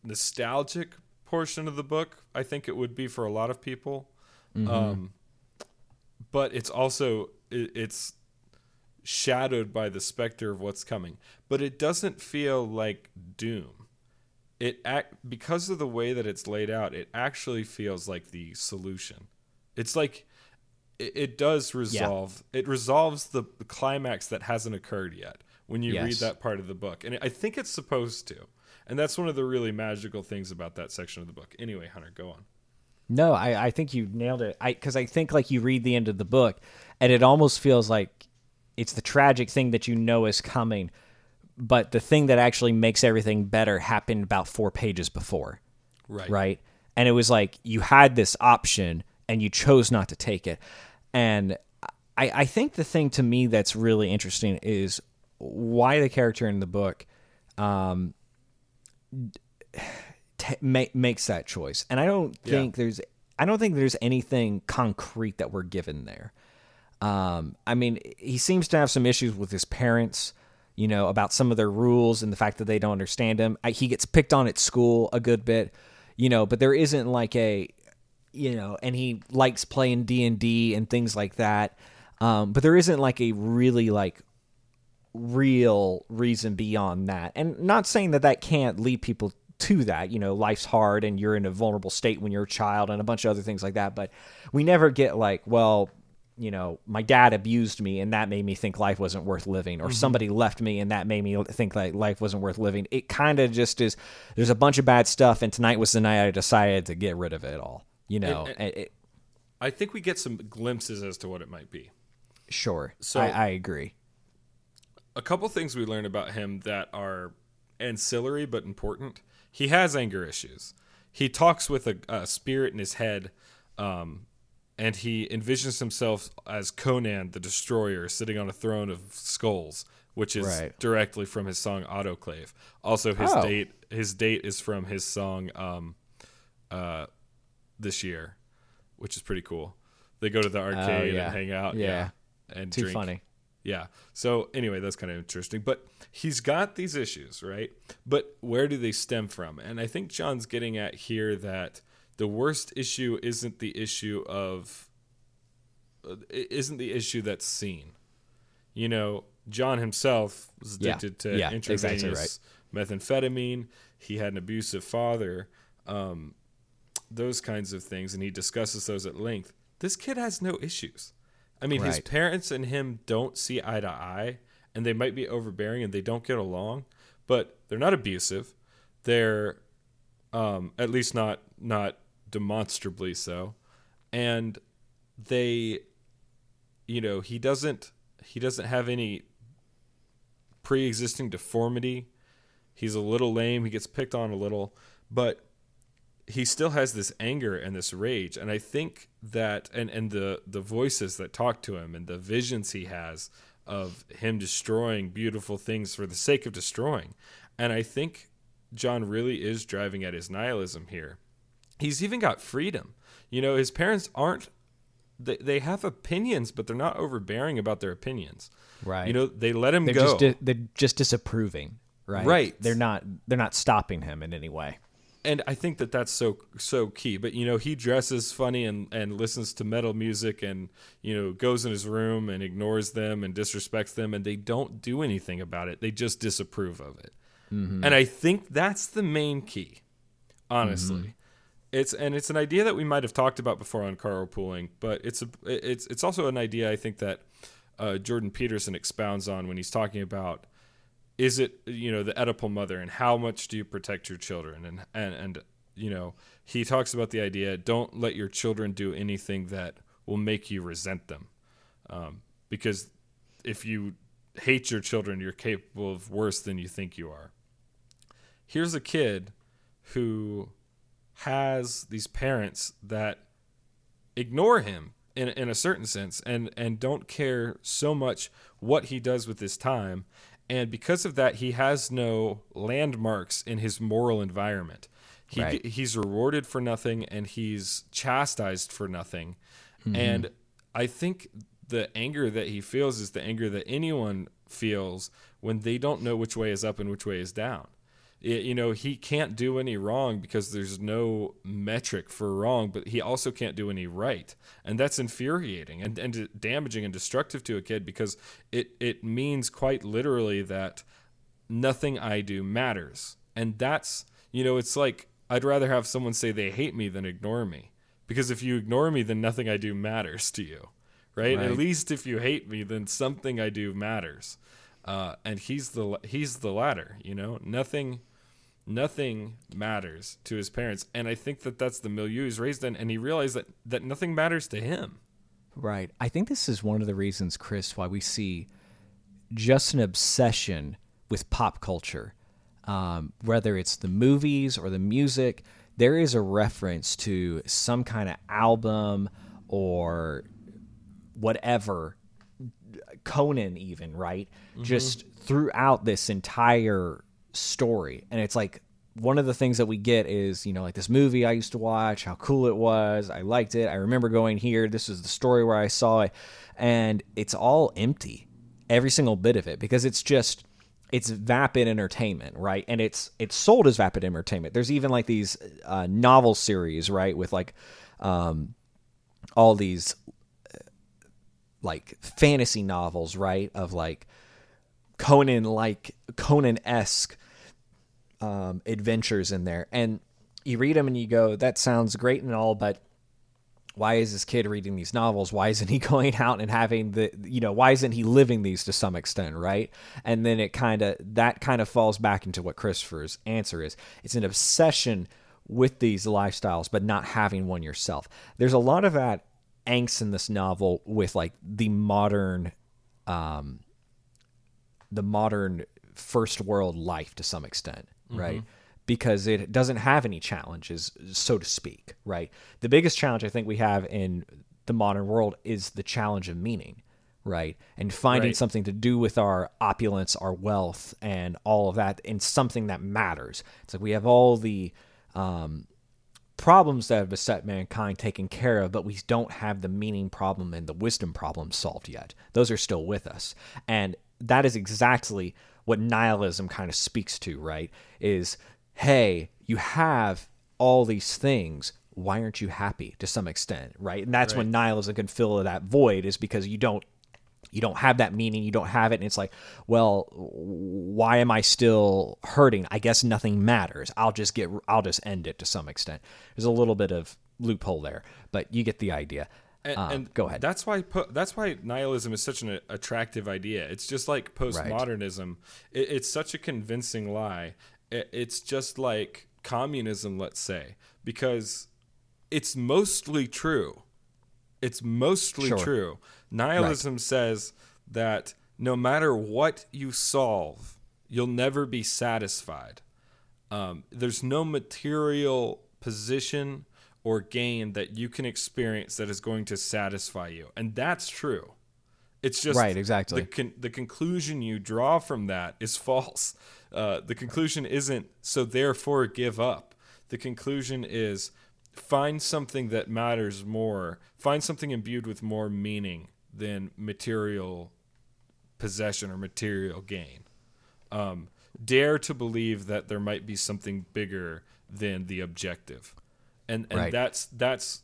nostalgic portion of the book. I think it would be for a lot of people. Um, but it's also it, it's shadowed by the specter of what's coming. But it doesn't feel like doom. It act because of the way that it's laid out. It actually feels like the solution. It's like it, it does resolve. It resolves the climax that hasn't occurred yet when you read that part of the book, and I think it's supposed to. And that's one of the really magical things about that section of the book. Anyway, Hunter, go on. No, I, I think you nailed it. I because I think like you read the end of the book, and it almost feels like it's the tragic thing that you know is coming, but the thing that actually makes everything better happened about four pages before, Right. right? And it was like you had this option and you chose not to take it. And I, I think the thing to me that's really interesting is why the character in the book um, t- ma- makes that choice. And I don't Yeah. think there's I don't think there's anything concrete that we're given there. Um, I mean, he seems to have some issues with his parents, you know, about some of their rules and the fact that they don't understand him. I, he gets picked on at school a good bit, you know, but there isn't like a, you know, and he likes playing D and D and things like that. Um, but there isn't like a really like real reason beyond that. And not saying that that can't lead people to that. You know, life's hard and you're in a vulnerable state when you're a child and a bunch of other things like that. But we never get like, well, you know, my dad abused me and that made me think life wasn't worth living, or somebody left me and that made me think like life wasn't worth living. It kind of just is. There's a bunch of bad stuff, and tonight was the night I decided to get rid of it all. You know, And- it, it, I think we get some glimpses as to what it might be. sure. So- I, I agree. a couple things we learn about him that are ancillary but important. He has anger issues. He talks with a, a spirit in his head, um, and he envisions himself as Conan the Destroyer sitting on a throne of skulls, which is Right. directly from his song Autoclave. Also, his Oh. date his date is from his song um, uh, this year, which is pretty cool. They go to the arcade Oh, yeah. and hang out, Yeah. and Too drink. funny. Yeah. So anyway, that's kind of interesting. But he's got these issues, right? But where do they stem from? And I think John's getting at here that the worst issue isn't the issue of uh, isn't the issue that's seen. You know, John himself was Yeah. addicted to Yeah, intravenous exactly methamphetamine. He had an abusive father. Um, those kinds of things, and he discusses those at length. This kid has no issues. I mean, his parents and him don't see eye to eye, and they might be overbearing and they don't get along, but they're not abusive. They're um, at least not not demonstrably so, and they, you know, he doesn't he doesn't have any pre-existing deformity. He's a little lame. He gets picked on a little, but he still has this anger and this rage and i think that and and the the voices that talk to him and the visions he has of him destroying beautiful things for the sake of destroying and i think john really is driving at his nihilism here he's even got freedom you know his parents aren't they, they have opinions but they're not overbearing about their opinions Right. you know they let him they're go just di- they're just disapproving, right? Right. They're not they're not stopping him in any way. and I think that that's so so key. But you know, he dresses funny and and listens to metal music, and you know, goes in his room and ignores them and disrespects them, and they don't do anything about it. They just disapprove of it. Mm-hmm. And I think that's the main key. Honestly, mm-hmm. It's and it's an idea that we might have talked about before on carpooling, but it's a it's it's also an idea I think that uh, Jordan Peterson expounds on when he's talking about is it you know the Oedipal mother and how much do you protect your children? And and and you know he talks about the idea don't let your children do anything that will make you resent them. Um, because if you hate your children you're capable of worse than you think you are. Here's a kid who has these parents that ignore him in, in a certain sense and, and don't care so much what he does with his time. And because of that, he has no landmarks in his moral environment. He, Right. He's rewarded for nothing and he's chastised for nothing. Mm-hmm. And I think the anger that he feels is the anger that anyone feels when they don't know which way is up and which way is down. It, you know, he can't do any wrong because there's no metric for wrong, but he also can't do any right. And that's infuriating and, and damaging and destructive to a kid because it, it means quite literally that nothing I do matters. And that's, you know, it's like I'd rather have someone say they hate me than ignore me. Because if you ignore me, then nothing I do matters to you. Right? Right. At least if you hate me, then something I do matters. Uh, and he's the he's the latter. You know, nothing nothing matters to his parents, and I think that that's the milieu he's raised in, and he realized that that nothing matters to him. Right. I think this is one of the reasons, Chris, why we see just an obsession with pop culture. Um, whether it's the movies or the music, there is a reference to some kind of album or whatever, Conan, even, right? Just throughout this entire story. And it's like, one of the things that we get is, you know, like this movie I used to watch, how cool it was. I liked it. I remember going here. This is the story where I saw it. And it's all empty, every single bit of it, because it's just, it's vapid entertainment, right? And it's it's sold as vapid entertainment. There's even like these uh, novel series, right, with like um, all these uh, like fantasy novels, right, of like Conan like Conan esque um, adventures in there, and you read them and you go, that sounds great and all, but why is this kid reading these novels? Why isn't he going out and having the, you know, why isn't he living these to some extent, right? And then it kind of, that kind of falls back into what Christopher's answer is. It's an obsession with these lifestyles, but not having one yourself. There's a lot of that angst in this novel with like the modern, um, the modern first world life to some extent, right? Because it doesn't have any challenges, so to speak, right? The biggest challenge I think we have in the modern world is the challenge of meaning, right? And finding Right. something to do with our opulence, our wealth, and all of that, in something that matters. It's like we have all the um, problems that have beset mankind taken care of, but we don't have the meaning problem and the wisdom problem solved yet. Those are still with us. And that is exactly what nihilism kind of speaks to, right? Is, hey, you have all these things. Why aren't you happy to some extent, right? And that's when nihilism can fill that void, is because you don't you don't have that meaning you don't have it and it's like well why am i still hurting i guess nothing matters i'll just get i'll just end it to some extent there's a little bit of loophole there but you get the idea And, Um, and go ahead That's why po- that's why nihilism is such an attractive idea. It's just like postmodernism. It, it's such a convincing lie. It, it's just like communism, let's say, because it's mostly true. It's mostly Sure. true. Nihilism says that no matter what you solve, you'll never be satisfied. Um, there's no material position or gain that you can experience that is going to satisfy you, and that's true. It's just Right, exactly. The, con- the conclusion you draw from that is false. Uh, the conclusion isn't so therefore give up. The conclusion is find something that matters more. Find something imbued with more meaning than material possession or material gain. Um, dare to believe that there might be something bigger than the objective, and and Right. that's that's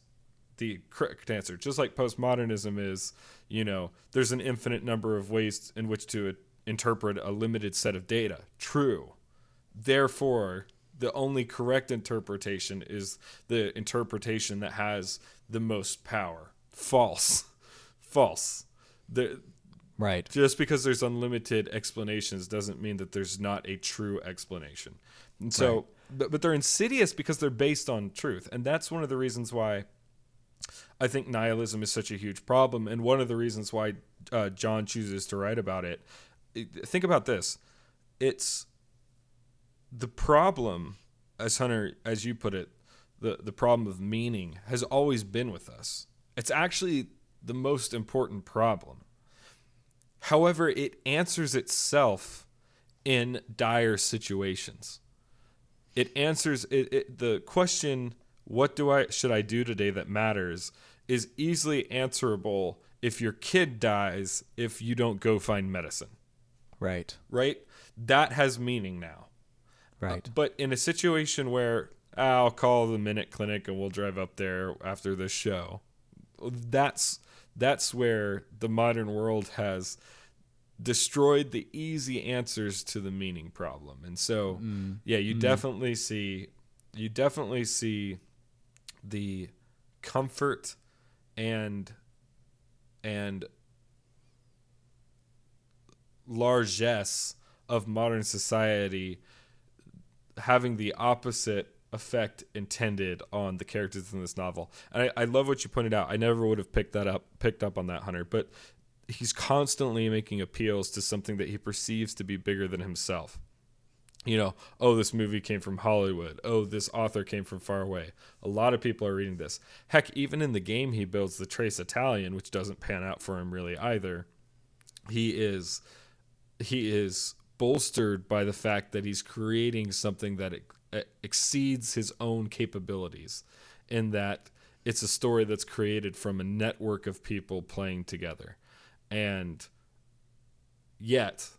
the correct answer. Just like postmodernism is, you know, there's an infinite number of ways in which to interpret a limited set of data. True. Therefore, the only correct interpretation is the interpretation that has the most power. False. False. The, right just because there's unlimited explanations doesn't mean that there's not a true explanation. And so, Right. But, they're insidious because they're based on truth. And that's one of the reasons why I think nihilism is such a huge problem. And one of the reasons why uh, John chooses to write about it. It- Think about this it's the problem, as Hunter, as you put it, the, the problem of meaning has always been with us. It's actually the most important problem. However, it answers itself in dire situations. It answers it, it, the question, "What do I should I do today that matters?" is easily answerable if your kid dies if you don't go find medicine. Right. right? That has meaning now. Right. But in a situation where "Ah, I'll call the Minute Clinic and we'll drive up there after this show, that's that's where the modern world has destroyed the easy answers to the meaning problem. And so, mm. yeah, you mm. definitely see you definitely see the comfort and and largesse of modern society having the opposite effect intended on the characters in this novel. And I, I love what you pointed out. I never would have picked that up picked up on that Hunter, but he's constantly making appeals to something that he perceives to be bigger than himself. You know, oh, this movie came from Hollywood. Oh, this author came from far away. A lot of people are reading this. Heck, even in the game, he builds the Trace Italian, which doesn't pan out for him really either. He is he is bolstered by the fact that he's creating something that ex- exceeds his own capabilities in that it's a story that's created from a network of people playing together and yet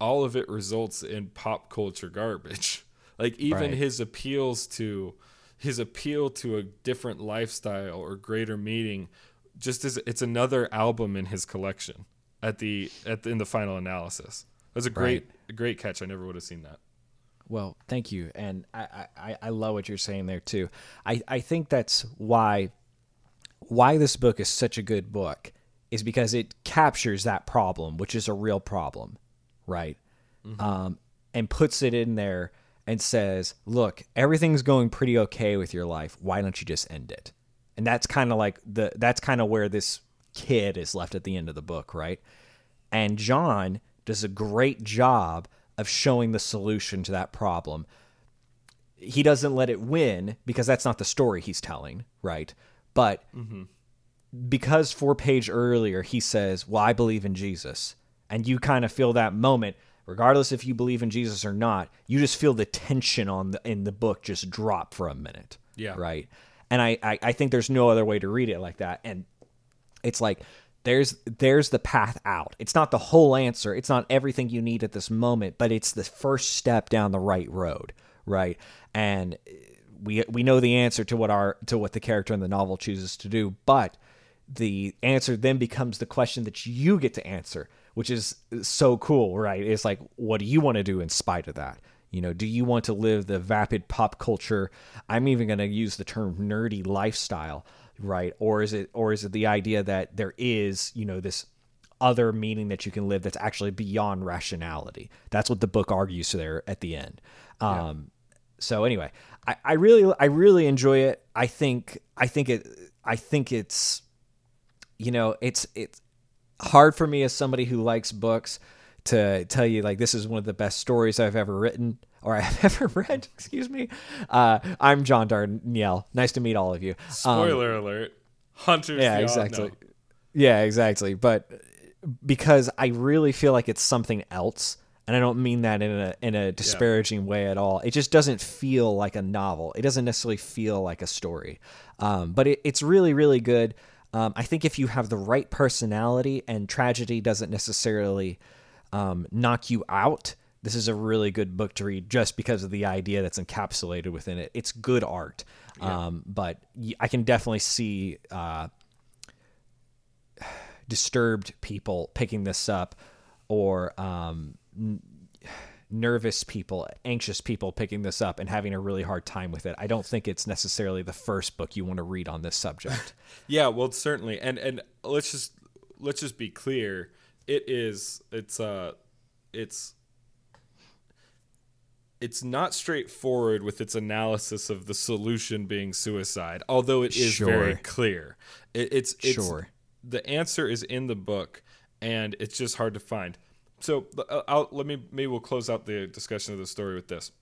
all of it results in pop culture garbage. Like even Right. his appeals to his appeal to a different lifestyle or greater meaning just as it's another album in his collection at the at the, in the final analysis. That's a great a great catch. I never would have seen that. Well, thank you, and I, I, I love what you're saying there too. I, I think that's why why this book is such a good book is because it captures that problem, which is a real problem, right? Um, and puts it in there and says, "Look, everything's going pretty okay with your life. Why don't you just end it?" And that's kind of like the that's kind of where this kid is left at the end of the book, right? And John does a great job of showing the solution to that problem. He doesn't let it win because that's not the story he's telling, right? But because four page earlier he says, "Well, I believe in Jesus," and you kind of feel that moment, regardless if you believe in Jesus or not, you just feel the tension on the in the book just drop for a minute, Yeah. right? And I, I I think there's no other way to read it like that, and it's like there's there's the path out. It's not the whole answer. It's not everything you need at this moment, but it's the first step down the right road, right? And we we know the answer to what our to what the character in the novel chooses to do, but the answer then becomes the question that you get to answer, which is so cool, right? It's like what do you want to do in spite of that? You know, do you want to live the vapid pop culture? I'm even going to use the term nerdy lifestyle, right? Or is it or is it the idea that there is, you know, this other meaning that you can live that's actually beyond rationality? That's what the book argues there at the end. Um, so anyway, I, I really I really enjoy it. I think I think it I think it's you know it's it's hard for me as somebody who likes books to tell you like this is one of the best stories I've ever written or I've ever read. Excuse me. Uh, I'm John Darnielle. Nice to meet all of you. Um, spoiler alert hunter's yeah, exactly. no. Yeah, exactly. But because I really feel like it's something else, and I don't mean that in a in a disparaging way at all. It just doesn't feel like a novel. It doesn't necessarily feel like a story. Um, but it, it's really, really good. Um, I think if you have the right personality and tragedy doesn't necessarily um, knock you out, this is a really good book to read just because of the idea that's encapsulated within it. It's good art, um, but I can definitely see uh, disturbed people picking this up or um, nervous people, anxious people picking this up and having a really hard time with it. I don't think it's necessarily the first book you want to read on this subject. Yeah, well, certainly, and and let's just let's just be clear. It is it's uh it's it's not straightforward with its analysis of the solution being suicide, although it is very clear. It, it's it's Sure. the answer is in the book, and it's just hard to find. So uh, I'll, let me maybe we'll close out the discussion of the story with this.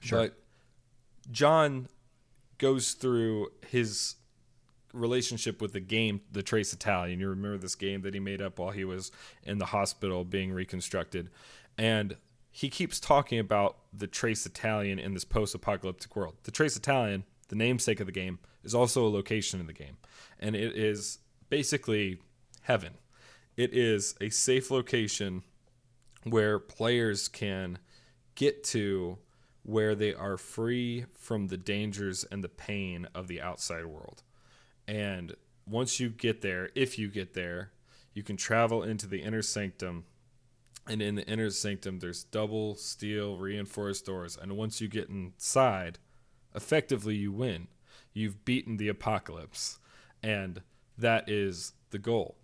Sure. But John goes through his relationship with the game, the Trace Italian. You remember this game that he made up while he was in the hospital being reconstructed. And he keeps talking about the Trace Italian in this post apocalyptic world. The Trace Italian, the namesake of the game, is also a location in the game. And it is basically heaven. It is a safe location where players can get to where they are free from the dangers and the pain of the outside world. And once you get there, if you get there, you can travel into the inner sanctum. And in the inner sanctum, there's double steel reinforced doors. And once you get inside, effectively you win. You've beaten the apocalypse. And that is the goal.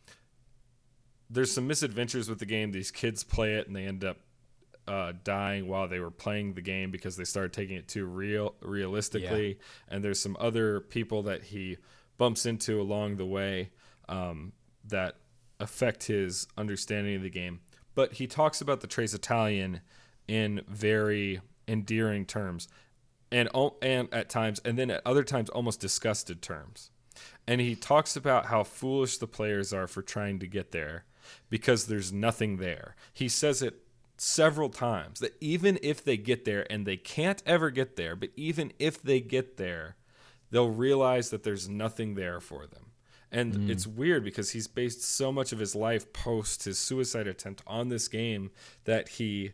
There's some misadventures with the game. These kids play it and they end up uh, dying while they were playing the game because they started taking it too real realistically. Yeah. And there's some other people that he bumps into along the way um, that affect his understanding of the game. But he talks about the Trace Italian in very endearing terms, and and at times, and then at other times, almost disgusted terms. And he talks about how foolish the players are for trying to get there because there's nothing there. He says it several times that even if they get there and they can't ever get there, but even if they get there, they'll realize that there's nothing there for them. And mm. it's weird because he's based so much of his life post his suicide attempt on this game that he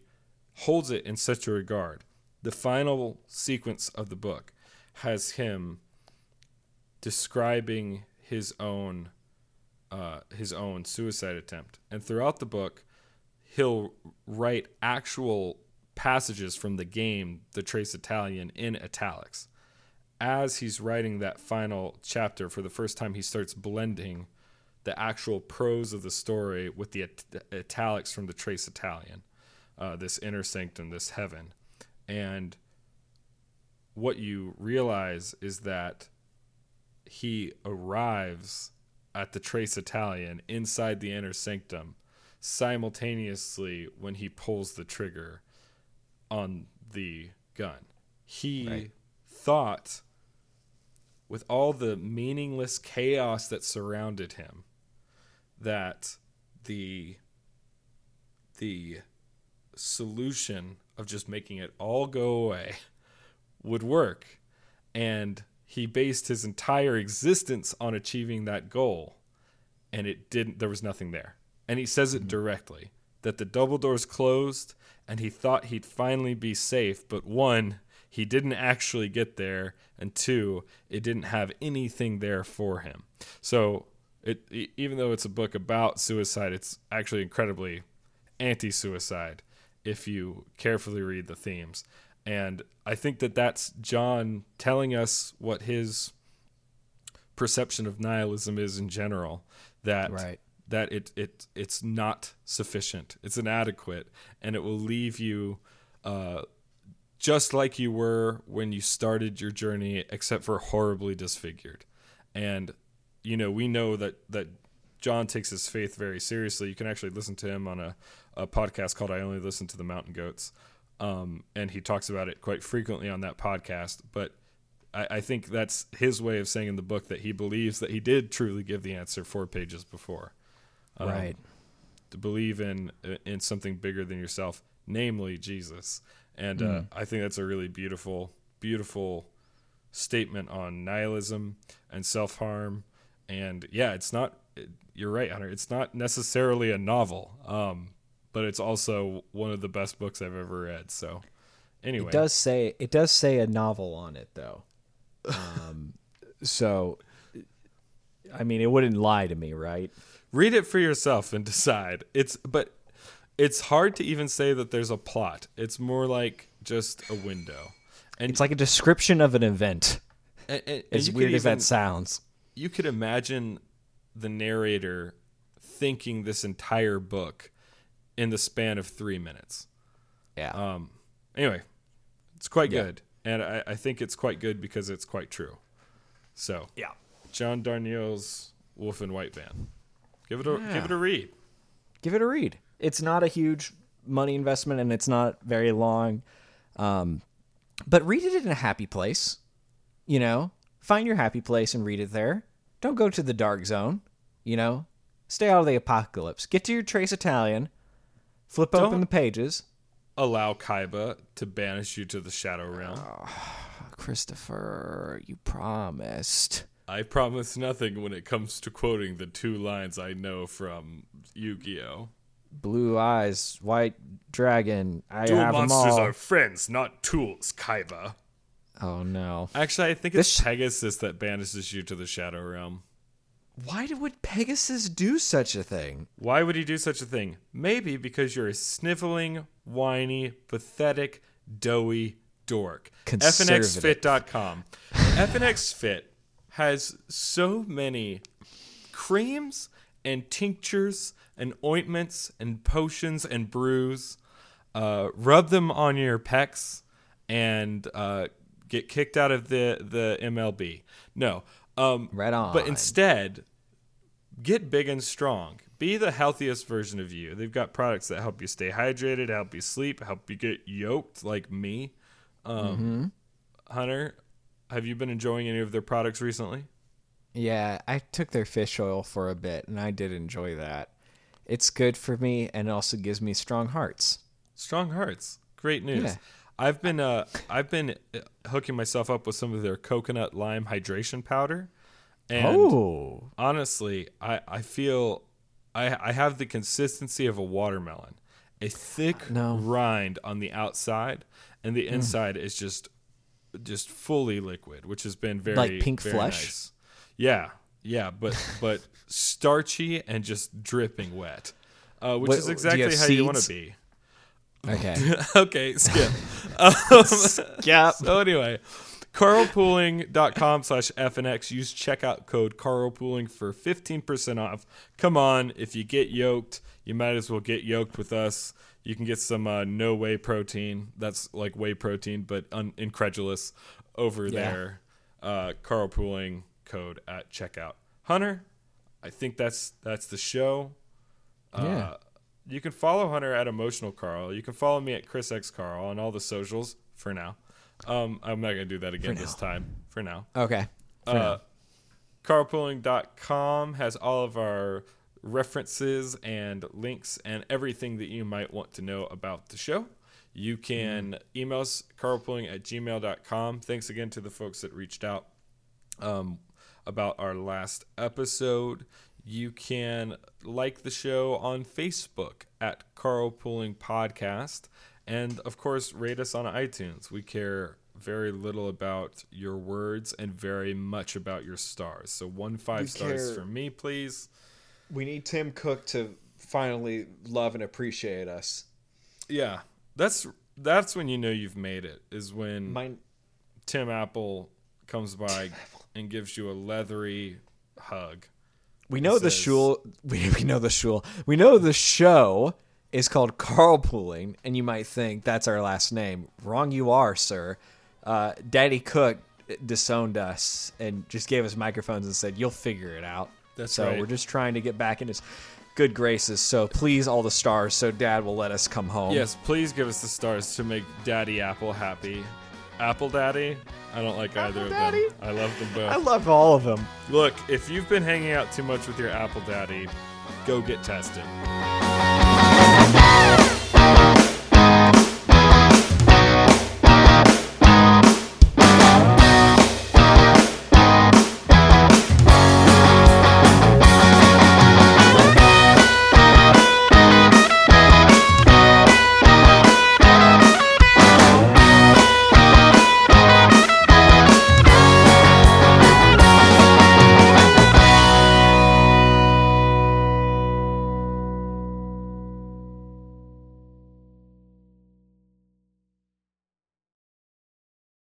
holds it in such a regard. The final sequence of the book has him describing his own uh, his own suicide attempt, and throughout the book, he'll write actual passages from the game, The Trace Italian, in italics as he's writing that final chapter for the first time, he starts blending the actual prose of the story with the it- italics from the Trace Italian, uh, this inner sanctum, this heaven. And what you realize is that he arrives at the Trace Italian inside the inner sanctum simultaneously when he pulls the trigger on the gun. He right. thought with all the meaningless chaos that surrounded him that the the solution of just making it all go away would work and he based his entire existence on achieving that goal and it didn't there was nothing there and he says it mm-hmm. directly that the double doors closed and he thought he'd finally be safe but one he didn't actually get there, and two, it didn't have anything there for him. So, it even though it's a book about suicide, it's actually incredibly anti-suicide if you carefully read the themes. And I think that that's John telling us what his perception of nihilism is in general. That right. that it it it's not sufficient. It's inadequate, and it will leave you uh, just like you were when you started your journey, except for horribly disfigured. And you know, we know that that John takes his faith very seriously. You can actually listen to him on a, a podcast called "I Only Listen to the Mountain Goats," um, and he talks about it quite frequently on that podcast. But I, I think that's his way of saying in the book that he believes that he did truly give the answer four pages before. Um, right. To believe in in something bigger than yourself, namely Jesus and uh, mm. I think that's a really beautiful, beautiful statement on nihilism and self harm. And yeah, it's not. You're right, Hunter. It's not necessarily a novel, um, but it's also one of the best books I've ever read. So, anyway, it does say it does say a novel on it though. Um, so, I mean, it wouldn't lie to me, right? Read it for yourself and decide. It's but it's hard to even say that there's a plot. It's more like just a window. And it's like a description of an event. And, and, as weird as that sounds. You could imagine the narrator thinking this entire book in the span of three minutes. Yeah. Um. Anyway, it's quite yeah. good, and I, I think it's quite good because it's quite true. So yeah, John Darnielle's Wolf in White Van. Give it a yeah. give it a read. Give it a read it's not a huge money investment and it's not very long. Um, but read it in a happy place. You know, find your happy place and read it there. Don't go to the dark zone. You know, stay out of the apocalypse. Get to your Trace Italian. Flip Don't open the pages. Allow Kaiba to banish you to the Shadow Realm. Oh, Christopher, you promised. I promise nothing when it comes to quoting the two lines I know from Yu Gi Oh! blue eyes, white dragon. I Dual have them monsters all. are friends, not tools, Kaiba. Oh no! Actually, I think it's This- Pegasus that banishes you to the Shadow Realm. Why would Pegasus do such a thing? Why would he do such a thing? Maybe because you're a sniveling, whiny, pathetic, doughy dork. FNXFit.com. FNXFit has so many creams and tinctures and ointments and potions and brews. Uh, rub them on your pecs and uh, get kicked out of the, the MLB. No. Um, Right on. But instead, get big and strong. Be the healthiest version of you. They've got products that help you stay hydrated, help you sleep, help you get yoked like me. Um, Hunter, have you been enjoying any of their products recently? Yeah, I took their fish oil for a bit, and I did enjoy that. It's good for me, and it also gives me strong hearts. Strong Hearts. Great news. Yeah. I've been uh I've been uh, hooking myself up with some of their coconut lime hydration powder. And oh, honestly, I, I feel I I have the consistency of a watermelon. A thick No. rind on the outside and the inside is just just fully liquid, which has been very Like pink very flesh? nice. Yeah. Yeah, but but starchy and just dripping wet. Uh, which What- is you exactly have how you want to be. okay. okay, skip. Um, Yep. so anyway, carlpooling.com slash FNX. Use checkout code carlpooling for 15% off. Come on, if you get yoked, you might as well get yoked with us. You can get some uh, no whey protein. That's like whey protein, but un- incredulous over Yeah. there. Uh, carlpooling code at checkout. Hunter, I think that's that's the show. Uh, Yeah. You can follow Hunter at Emotional Carl. You can follow me at Chris X Carl on all the socials for now. Um, I'm not gonna do that again this time. For now. Okay. For Uh, now. carlpooling.com has all of our references and links and everything that you might want to know about the show. You can email us carlpooling at gmail.com. Thanks again to the folks that reached out um, about our last episode. You can like the show on Facebook at Carlpooling Podcast. And of course, rate us on iTunes. We care very little about your words and very much about your stars. So, one five We stars care- for me, please. We need Tim Cook to finally love and appreciate us. Yeah, that's that's when you know you've made it. Is when Mine, Tim Apple comes by and gives you a leathery hug. We know the says- shul. We, we know the shul. We know the show is called Carlpooling, and you might think that's our last name. Wrong, you are, sir. Uh, Daddy Cook disowned us and just gave us microphones and said, "You'll figure it out." That's so right. we're just trying to get back in his good graces. So please, all the stars, so Dad will let us come home. Yes, please give us the stars to make Daddy Apple happy. Apple Daddy? I don't like either of Daddy? them. I love them both. I love all of them. Look, if you've been hanging out too much with your Apple Daddy, go get tested.